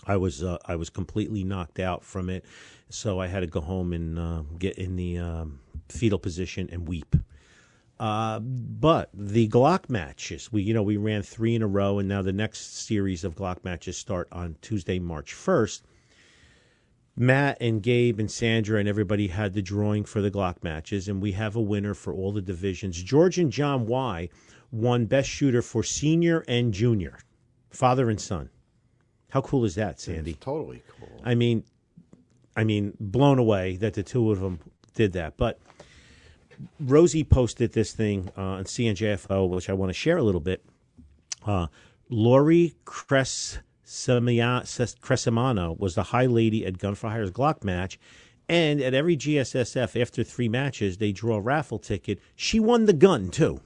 I was uh, I was completely knocked out from it, so I had to go home and uh, get in the um, fetal position and weep. Uh, but the Glock matches, we you know we ran three in a row, and now the next series of Glock matches start on Tuesday, March first. Matt and Gabe and Sandra and everybody had the drawing for the Glock matches, and we have a winner for all the divisions. George and John Y won Best Shooter for senior and junior, father and son. How cool is that, Sandy? Totally cool. I mean, I mean, blown away that the two of them did that. But Rosie posted this thing uh, on CNJFO, which I want to share a little bit. Uh, Lori Cres- Cresimano was the high lady at Gun for Hire's Glock match. And at every GSSF, after three matches, they draw a raffle ticket. She won the gun, too.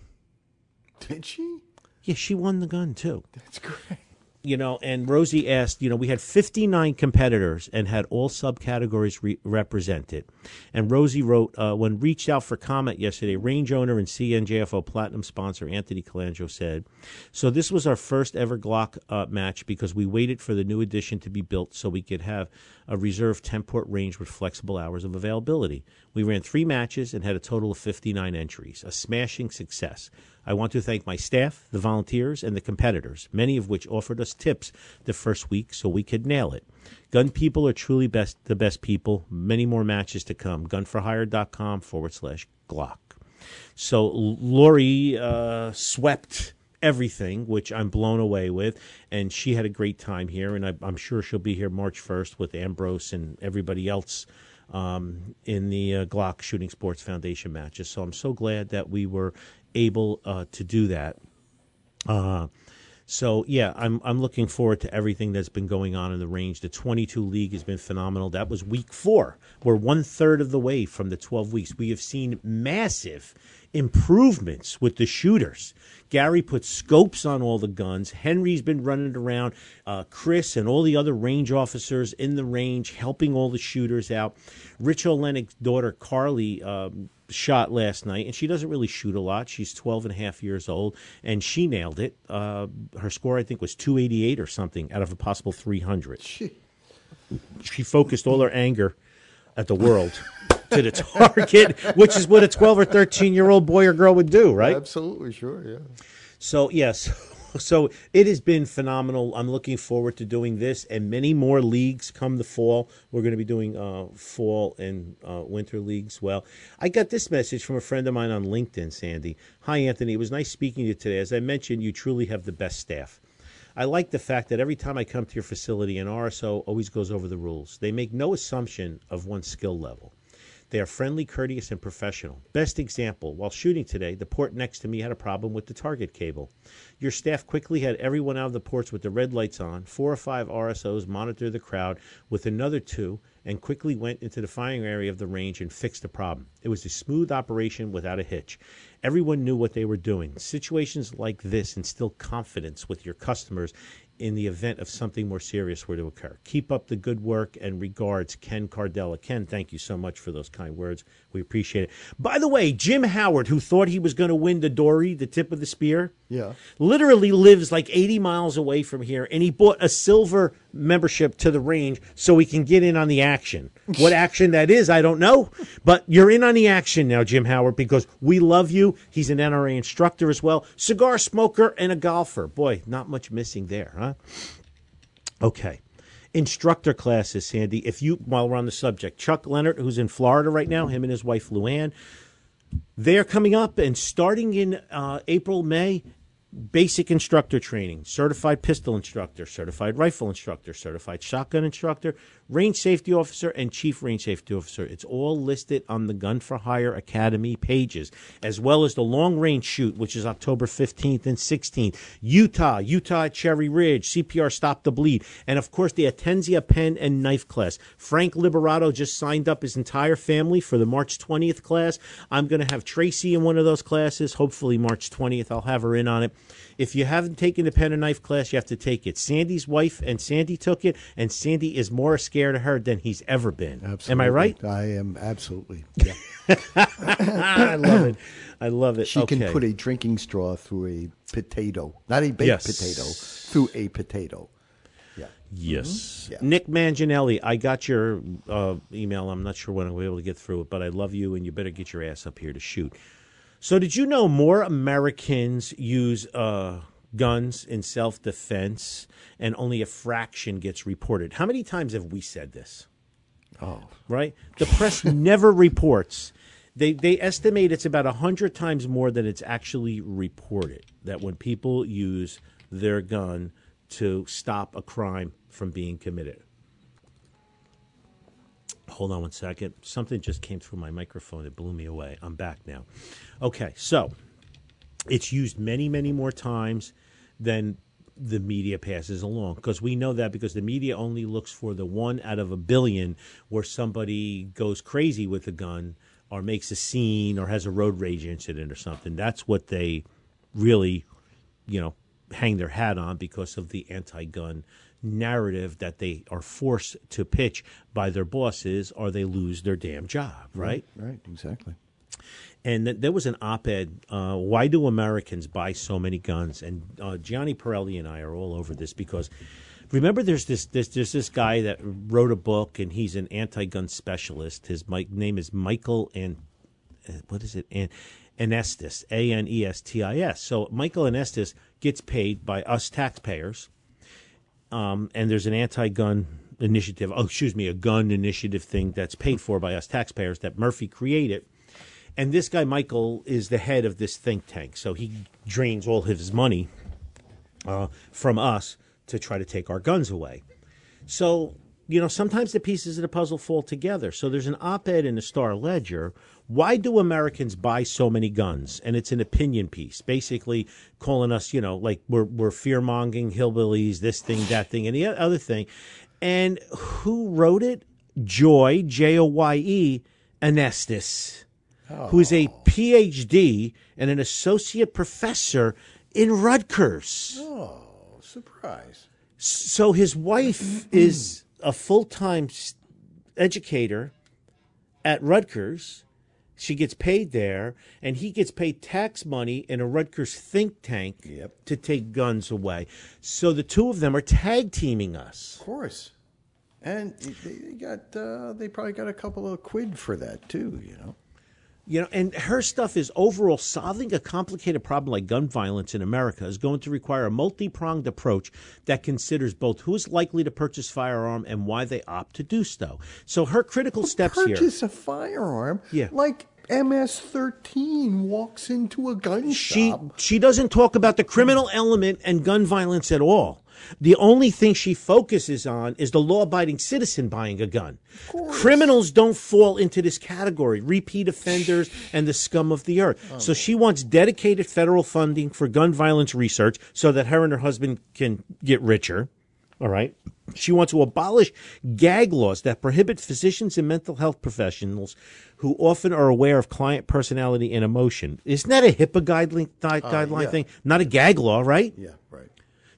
Did she? Yeah, she won the gun, too. That's great. You know, and Rosie asked, you know, we had 59 competitors and had all subcategories re- represented. And Rosie wrote, uh, when reached out for comment yesterday, range owner and CNJFO platinum sponsor Anthony Colangelo said, so this was our first ever Glock uh, match because we waited for the new addition to be built so we could have a reserved 10 port range with flexible hours of availability. We ran three matches and had a total of 59 entries, a smashing success. I want to thank my staff, the volunteers, and the competitors, many of which offered us tips the first week so we could nail it. Gun people are truly best, the best people. Many more matches to come. Gunforhire.com forward slash Glock. So Lori uh, swept everything, which I'm blown away with, and she had a great time here, and I, I'm sure she'll be here March 1st with Ambrose and everybody else um, in the uh, Glock Shooting Sports Foundation matches. So I'm so glad that we were able uh, to do that. Uh, so yeah, I'm I'm looking forward to everything that's been going on in the range. The 22 league has been phenomenal. That was week four. We're one third of the way from the 12 weeks. We have seen massive improvements with the shooters. Gary put scopes on all the guns. Henry's been running around. Uh, Chris and all the other range officers in the range helping all the shooters out. Rich Olenik's daughter Carly. Um, shot last night, and she doesn't really shoot a lot. She's 12 and a half years old, and she nailed it. Uh, her score, I think, was 288 or something out of a possible 300. She focused all her anger at the world to the <laughs> target, which is what a 12 or 13 year old boy or girl would do, right? Absolutely, sure, yeah. So, yes. So it has been phenomenal. I'm looking forward to doing this and many more leagues come the fall. We're going to be doing uh, fall and uh, winter leagues. Well, I got this message from a friend of mine on LinkedIn, Sandy. Hi, Anthony. It was nice speaking to you today. As I mentioned, you truly have the best staff. I like the fact that every time I come to your facility, an RSO always goes over the rules. They make no assumption of one's skill level. They are friendly, courteous, and professional. Best example while shooting today, the port next to me had a problem with the target cable. Your staff quickly had everyone out of the ports with the red lights on. Four or five RSOs monitored the crowd with another two and quickly went into the firing area of the range and fixed the problem. It was a smooth operation without a hitch. Everyone knew what they were doing. Situations like this instill confidence with your customers in the event of something more serious were to occur. Keep up the good work and regards, Ken Cardella. Ken, thank you so much for those kind words. We appreciate it. By the way, Jim Howard, who thought he was going to win the Dory, the tip of the spear, Yeah. literally lives like 80 miles away from here, and he bought a silver membership to the range so we can get in on the action. <laughs> What action that is, I don't know, but you're in on the action now, Jim Howard, because we love you. He's an NRA instructor as well, cigar smoker, and a golfer. Boy, not much missing there, huh? Okay. Instructor classes, Sandy. If you, while we're on the subject, Chuck Leonard, who's in Florida right now, him and his wife Luann, they're coming up and starting in uh, April, May, basic instructor training, certified pistol instructor, certified rifle instructor, certified shotgun instructor, range safety officer, and chief range safety officer. It's all listed on the Gun for Hire Academy pages, as well as the long range shoot, which is October 15th and 16th. Utah, Utah Cherry Ridge, CPR Stop the Bleed, and of course the Atenzia pen and knife class. Frank Liberato just signed up his entire family for the March 20th class. I'm going to have Tracy in one of those classes. Hopefully, March 20th, I'll have her in on it. If you haven't taken the pen and knife class, you have to take it. Sandy's wife and Sandy took it, and Sandy is more scared of her than he's ever been. Absolutely. Am I right? I am absolutely. Yeah. <laughs> I love it. I love it. She can put a drinking straw through a potato, not a baked Yes. potato, through a potato. Yeah. Yes. Yeah. Nick Manginelli, I got your uh, email. I'm not sure when I'll be able to get through it, but I love you, and you better get your ass up here to shoot. So, did you know more Americans use uh, guns in self defense, and only a fraction gets reported? How many times have we said this? Oh, right? The press <laughs> never reports. They they estimate it's about hundred times more than it's actually reported. That when people use their gun to stop a crime from being committed. Hold on one second. Something just came through my microphone. It blew me away. I'm back now. Okay, so it's used many, many more times than the media passes along because we know that because the media only looks for the one out of a billion where somebody goes crazy with a gun or makes a scene or has a road rage incident or something. That's what they really, you know, hang their hat on because of the anti-gun narrative that they are forced to pitch by their bosses or they lose their damn job, right? right, exactly. and th- there was an op-ed. Uh, why do Americans buy so many guns? And uh, Gianni Pirelli and I are all over this because remember, there's this, this there's this guy that wrote a book, and he's an anti-gun specialist. His name is Michael and uh, what is it? An- Anestis, A N E S T I S. So Michael Anestis gets paid by us taxpayers um, and there's an anti-gun initiative. Oh, excuse me, a gun initiative thing that's paid for by us taxpayers that Murphy created. And this guy Michael is the head of this think tank, so he drains all his money uh, from us to try to take our guns away. So you know, sometimes the pieces of the puzzle fall together. So there's an op-ed in the Star Ledger. Why do Americans buy so many guns? And it's an opinion piece, basically calling us, you know, like we're we're fear mongering hillbillies, this thing, that thing, and the other thing. And who wrote it? Joy, J O Y E, Anestis, who is a oh. PhD and an associate professor in Rutgers. Oh, surprise. So his wife is a full time educator at Rutgers. She gets paid there, and he gets paid tax money in a Rutgers think tank Yep. to take guns away. So the two of them are tag teaming us. Of course. And they they got uh, they probably got a couple of quid for that too, you know. You know, and her stuff is overall solving a complicated problem like gun violence in America is going to require a multi pronged approach that considers both who is likely to purchase firearm and why they opt to do so. So her critical steps here. Purchase a firearm. Yeah. Like MS-13 walks into a gun she shop. she doesn't talk about the criminal element and gun violence at all. The only thing she focuses on is the law abiding citizen buying a gun. Criminals don't fall into this category, repeat offenders and the scum of the earth. So she wants dedicated federal funding for gun violence research so that her and her husband can get richer. All right. She wants to abolish gag laws that prohibit physicians and mental health professionals who often are aware of client personality and emotion. Isn't that a HIPAA guideline, guideline yeah. thing? Not a gag law, right? Yeah, right.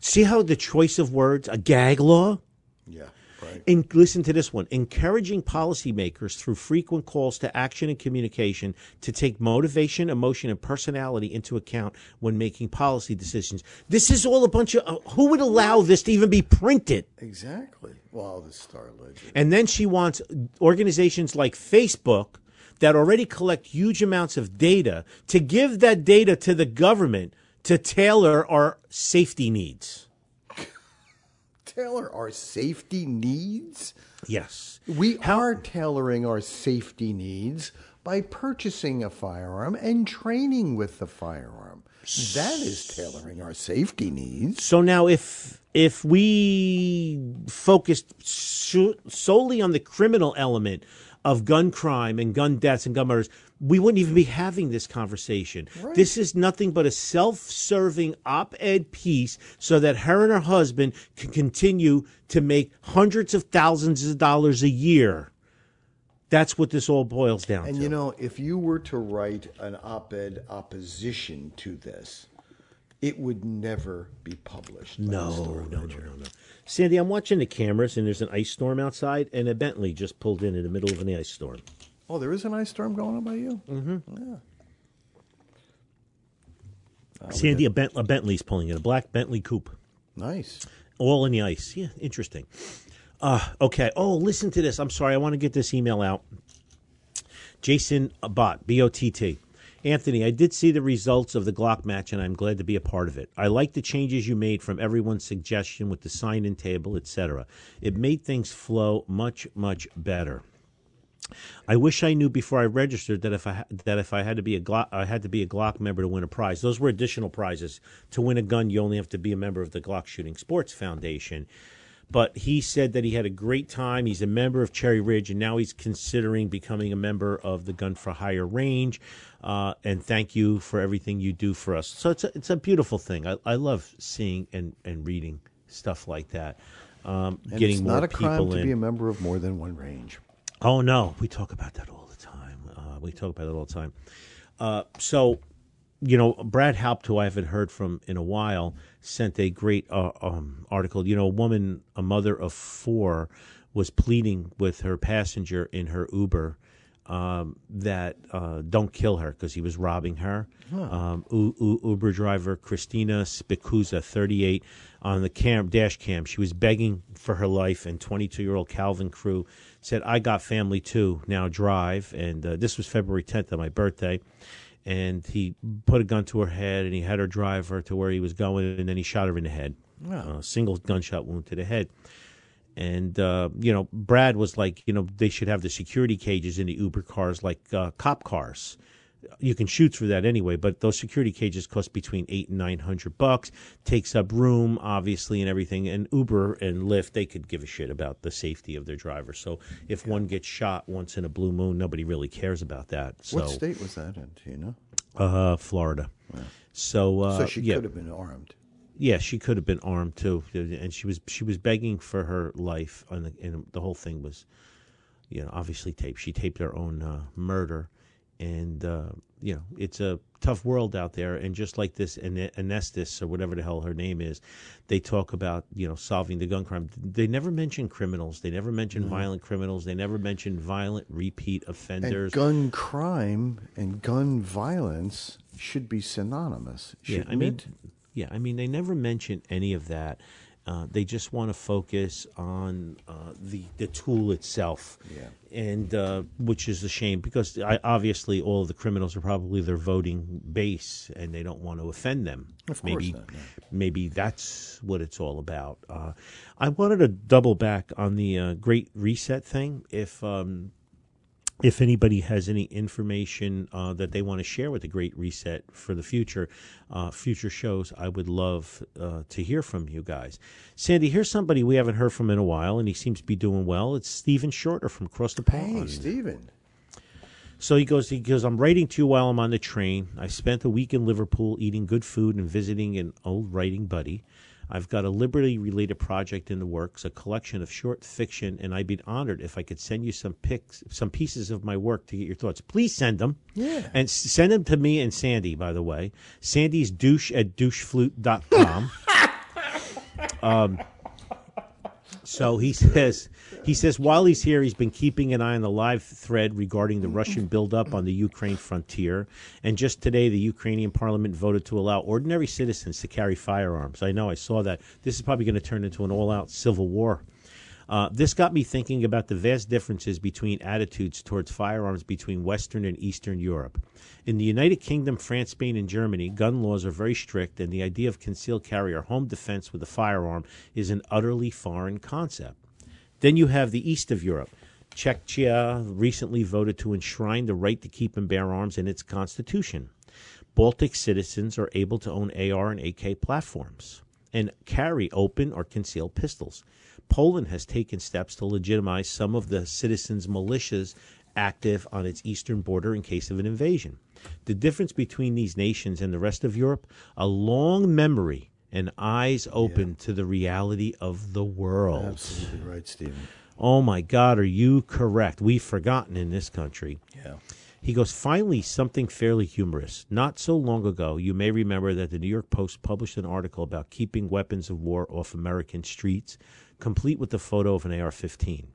See how the choice of words, a gag law? Yeah, right. And listen to this one encouraging policymakers through frequent calls to action and communication to take motivation, emotion, and personality into account when making policy decisions. This is all a bunch of. Uh, who would allow this to even be printed? Exactly. Wow, the star legend. And then she wants organizations like Facebook that already collect huge amounts of data to give that data to the government to tailor our safety needs. <laughs> Tailor our safety needs? Yes. We are tailoring our safety needs by purchasing a firearm and training with the firearm. That is tailoring our safety needs. So now, if if we focused so- solely on the criminal element of gun crime and gun deaths and gun murders, we wouldn't even be having this conversation. This is nothing but a self-serving op-ed piece so that her and her husband can continue to make hundreds of thousands of dollars a year. That's what this all boils down And to. And you know, if you were to write an op ed opposition to this, it would never be published. No, no, no, no, no. Sandy, I'm watching the cameras, and there's an ice storm outside, and a Bentley just pulled in in the middle of an ice storm. Oh, there is an ice storm going on by you? Mm-hmm. Yeah. Sandy, a, Bent- a Bentley's pulling in, a black Bentley coupe, Nice. all in the ice. Yeah, interesting. Uh, okay. Oh, listen to this. I'm sorry. I want to get this email out. Jason Bott, B O T T. Anthony, I did see the results of the Glock match, and I'm glad to be a part of it. I like the changes you made from everyone's suggestion with the sign-in table, etc. It made things flow much, much better. I wish I knew before I registered that if I that if I had to be a Glock, I had to be a Glock member to win a prize. Those were additional prizes. To win a gun, you only have to be a member of the Glock Shooting Sports Foundation. But he said that he had a great time. He's a member of Cherry Ridge, and now he's considering becoming a member of the Gun for Hire range. Uh, and thank you for everything you do for us. So it's a, it's a beautiful thing. I, I love seeing and, and reading stuff like that. Um, getting it's more not a crime to in. be a member of more than one range. Oh no, we talk about that all the time. Uh, we talk about it all the time. Uh, so, you know, Brad Haupt, who I haven't heard from in a while, sent a great uh, um, article. You know, a woman, a mother of four, was pleading with her passenger in her Uber um, that uh, don't kill her because he was robbing her. Um, U- U- Uber driver Christina Spicuzza, 38, on the cam dash cam, she was begging for her life, and 22 year old Calvin Crew said, "I got family too. Now drive." And uh, this was February 10th on my birthday. And he put a gun to her head, and he had her drive her to where he was going, and then he shot her in the head. A single gunshot wound to the head. And uh, you know, Brad was like, you know, they should have the security cages in the Uber cars like uh, cop cars. You can shoot through that anyway, but those security cages cost between eight and nine hundred bucks. Takes up room, obviously, and everything. And Uber and Lyft, they could give a shit about the safety of their drivers. So if one gets shot once in a blue moon, nobody really cares about that. So, what state was that in? Do you know? Uh, Florida. So, uh, so she yeah. could have been armed. Yeah, she could have been armed too, and she was she was begging for her life. On the, and the whole thing was, you know, obviously taped. She taped her own uh, murder, and uh, you know, it's a tough world out there. And just like this, An- Anestis or whatever the hell her name is, they talk about you know solving the gun crime. They never mention criminals. They never mention violent criminals. They never mention violent repeat And offenders. gun crime and gun violence should be synonymous. Yeah, I mean, it? yeah, I mean, they never mention any of that. Uh, they just want to focus on uh, the the tool itself, Yeah. and uh, which is a shame because I, obviously all of the criminals are probably their voting base, and they don't want to offend them. Of course maybe, not, yeah. maybe that's what it's all about. Uh, I wanted to double back on the uh, Great Reset thing. If um, if anybody has any information uh, that they want to share with the Great Reset for the future, uh, future shows, I would love uh, to hear from you guys. Sandy, here's somebody we haven't heard from in a while, and he seems to be doing well. It's Stephen Shorter from across the pond. Hey, Stephen. So he goes, he goes, I'm writing to you while I'm on the train. I spent a week in Liverpool eating good food and visiting an old writing buddy. I've got a Liberty related project in the works, a collection of short fiction, and I'd be honored if I could send you some pics, some pieces of my work to get your thoughts. Please send them. Yeah. And send them to me and Sandy, by the way. Sandy's douche at doucheflute.com. <laughs> um, so he says he says while he's here, he's been keeping an eye on the live thread regarding the Russian buildup on the Ukraine frontier. And just today, the Ukrainian parliament voted to allow ordinary citizens to carry firearms. I know, I saw that. This is probably going to turn into an all-out civil war. Uh, this got me thinking about the vast differences between attitudes towards firearms between Western and Eastern Europe. In the United Kingdom, France, Spain, and Germany, gun laws are very strict, and the idea of concealed carry or home defense with a firearm is an utterly foreign concept. Then you have the east of Europe. Czechia recently voted to enshrine the right to keep and bear arms in its constitution. Baltic citizens are able to own AR and AK platforms and carry open or concealed pistols. Poland has taken steps to legitimize some of the citizens' militias active on its eastern border in case of an invasion. The difference between these nations and the rest of Europe, a long memory and eyes open to the reality of the world. Absolutely right, Stephen. Oh my God, are you correct? We've forgotten in this country. Yeah. He goes, finally, something fairly humorous. Not so long ago, you may remember that the New York Post published an article about keeping weapons of war off American streets, complete with the photo of an AR 15.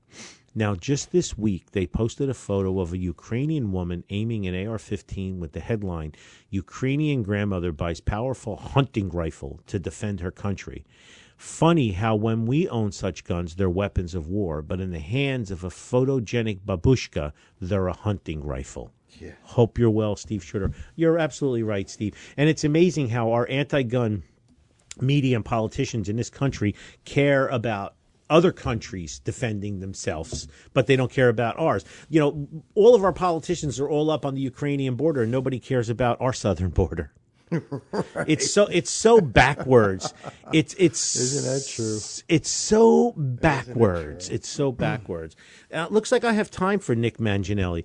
Now, just this week, they posted a photo of a Ukrainian woman aiming an AR 15 with the headline Ukrainian grandmother buys powerful hunting rifle to defend her country. Funny how when we own such guns, they're weapons of war, but in the hands of a photogenic babushka, they're a hunting rifle. Yeah. Hope you're well, Steve Schroeder. You're absolutely right, Steve. And it's amazing how our anti gun media and politicians in this country care about other countries defending themselves, but they don't care about ours. You know, all of our politicians are all up on the Ukrainian border, and nobody cares about our southern border. <laughs> It's so it's so backwards. It's it's Isn't that true? It's so backwards. It's so backwards. Uh, looks like I have time for Nick Manginelli.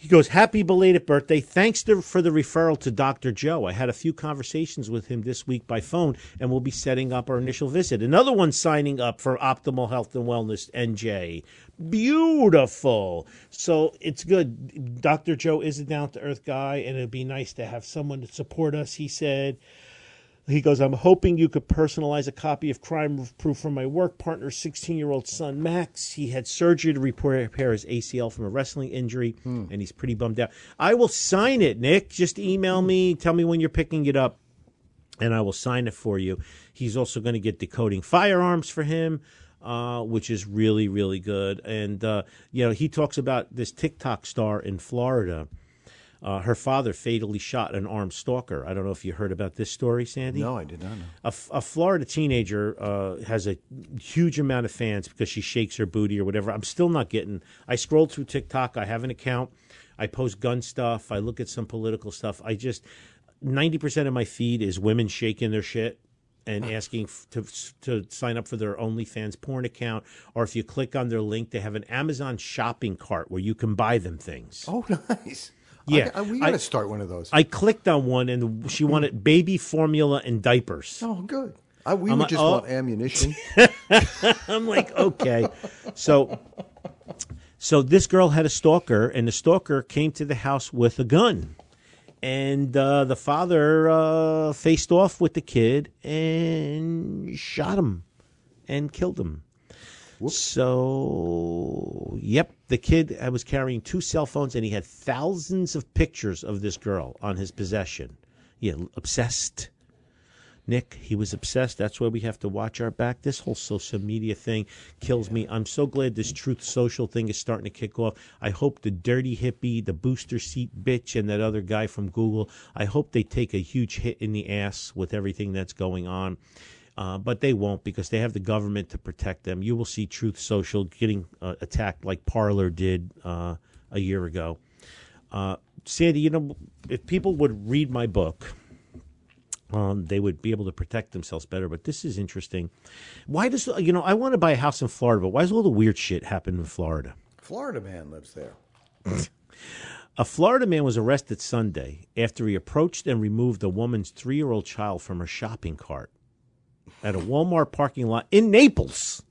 He goes, "Happy belated birthday! Thanks to, for the referral to Doctor Joe. I had a few conversations with him this week by phone, and we'll be setting up our initial visit. Another one signing up for Optimal Health and Wellness NJ. Beautiful. So it's good. Doctor Joe is a down to earth guy, and it'd be nice to have someone to support us. He said." He goes, I'm hoping you could personalize a copy of Crime Proof for my work partner's 16 year old son, Max. He had surgery to repair repair his ACL from a wrestling injury, and he's pretty bummed out. I will sign it, Nick. Just email me, tell me when you're picking it up, and I will sign it for you. He's also going to get decoding firearms for him. Uh, which is really, really good. And, uh, you know, he talks about this TikTok star in Florida. Uh, her father fatally shot an armed stalker. I don't know if you heard about this story, Sandy. No, I did not know. A, F- a Florida teenager uh, has a huge amount of fans because she shakes her booty or whatever. I'm still not getting. I scrolled through TikTok. I have an account. I post gun stuff. I look at some political stuff. I just ninety percent of my feed is women shaking their shit and asking f- to to sign up for their OnlyFans porn account. Or if you click on their link, they have an Amazon shopping cart where you can buy them things. Oh, <laughs> nice. Yeah, I, I- we got to start one of those. I clicked on one and she wanted baby formula and diapers. oh, good. I, we I'm would like, just oh. want ammunition. <laughs> I'm like, okay. So so this girl had a stalker and the stalker came to the house with a gun. And uh, the father uh, faced off with the kid and shot him and killed him. So, yep, the kid was carrying two cell phones and he had thousands of pictures of this girl on his possession. Yeah, obsessed. Nick, he was obsessed. That's why we have to watch our back. This whole social media thing kills me. I'm so glad this Truth Social thing is starting to kick off. I hope the dirty hippie, the booster seat bitch, and that other guy from Google, I hope they take a huge hit in the ass with everything that's going on. Uh, but they won't because they have the government to protect them. You will see Truth Social getting uh, attacked like Parler did uh, a year ago. Uh, Sandy, you know, if people would read my book, um, they would be able to protect themselves better. But this is interesting. Why does you know? I want to buy a house in Florida, but why does all the weird shit happen in Florida? Florida man lives there. A Florida man was arrested Sunday after he approached and removed a woman's three-year-old child from her shopping cart at a Walmart parking lot in Naples.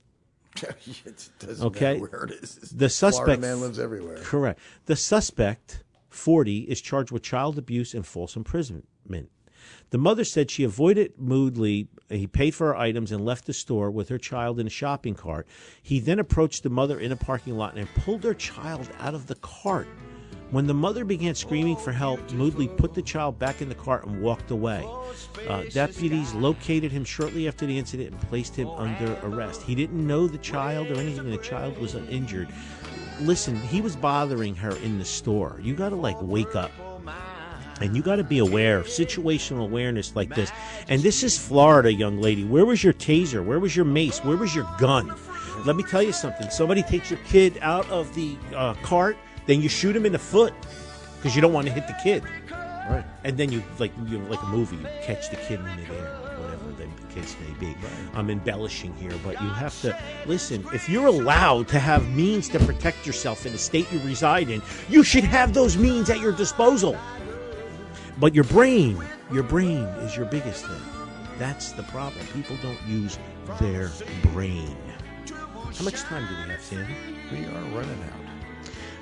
<laughs> it doesn't Okay. matter where it is. The Florida suspect man lives everywhere. Correct. The suspect, 40, is charged with child abuse and false imprisonment. The mother said she avoided Moodley. He paid for her items and left the store with her child in a shopping cart. He then approached the mother in a parking lot and pulled her child out of the cart. When the mother began screaming for help, Moodley put the child back in the cart and walked away. Uh, deputies located him shortly after the incident and placed him under arrest. He didn't know the child or anything. The child was uninjured. Listen, he was bothering her in the store. You got to like wake up. And you got to be aware of situational awareness like this. And this is Florida, young lady. Where was your taser? Where was your mace? Where was your gun? Let me tell you something. Somebody takes your kid out of the uh, cart, then you shoot him in the foot because you don't want to hit the kid. Right. And then you like you know, like a movie, you catch the kid in midair, whatever the case may be. I'm embellishing here, but you have to listen. If you're allowed to have means to protect yourself in the state you reside in, you should have those means at your disposal. But your brain, your brain is your biggest thing. That's the problem. People don't use their brain. How much time do we have, Sandy? We are running out.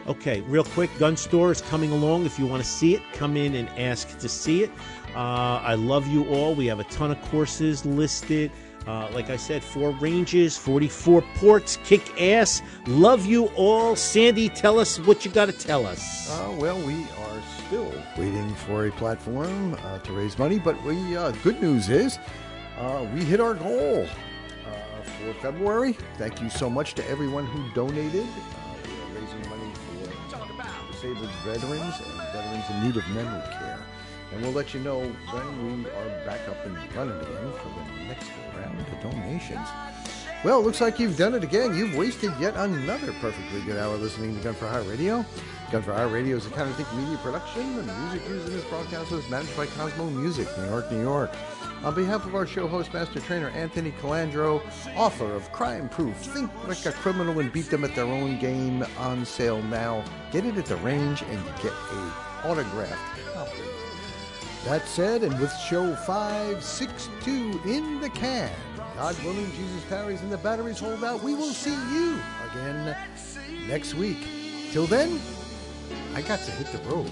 Okay, real quick, gun store is coming along. If you want to see it, come in and ask to see it. Uh, I love you all. We have a ton of courses listed. Uh, like I said, four ranges, 44 ports, kick ass. Love you all. Sandy, tell us what you got to tell us. Uh, well, we are still waiting for a platform uh, to raise money, but we uh, good news is uh, we hit our goal uh, for February. Thank you so much to everyone who donated. Disabled veterans and veterans in need of memory care. And we'll let you know when we are back up and running again for the next round of donations. Well, looks like you've done it again. You've wasted yet another perfectly good hour listening to Gun for Hire Radio. Gun for Hire Radio is a Counter Think media production. The music used in this broadcast was managed by Cosmo Music, New York, New York. On behalf of our show host, Master Trainer Anthony Colandro, author of Crime Proof, Think Like a Criminal and Beat Them at Their Own Game, on sale now. Get it at the range and get a autographed copy. That said, and with show 562 in the can, God willing, Jesus tarries and the batteries hold out, we will see you again next week. Till then, I got to hit the road.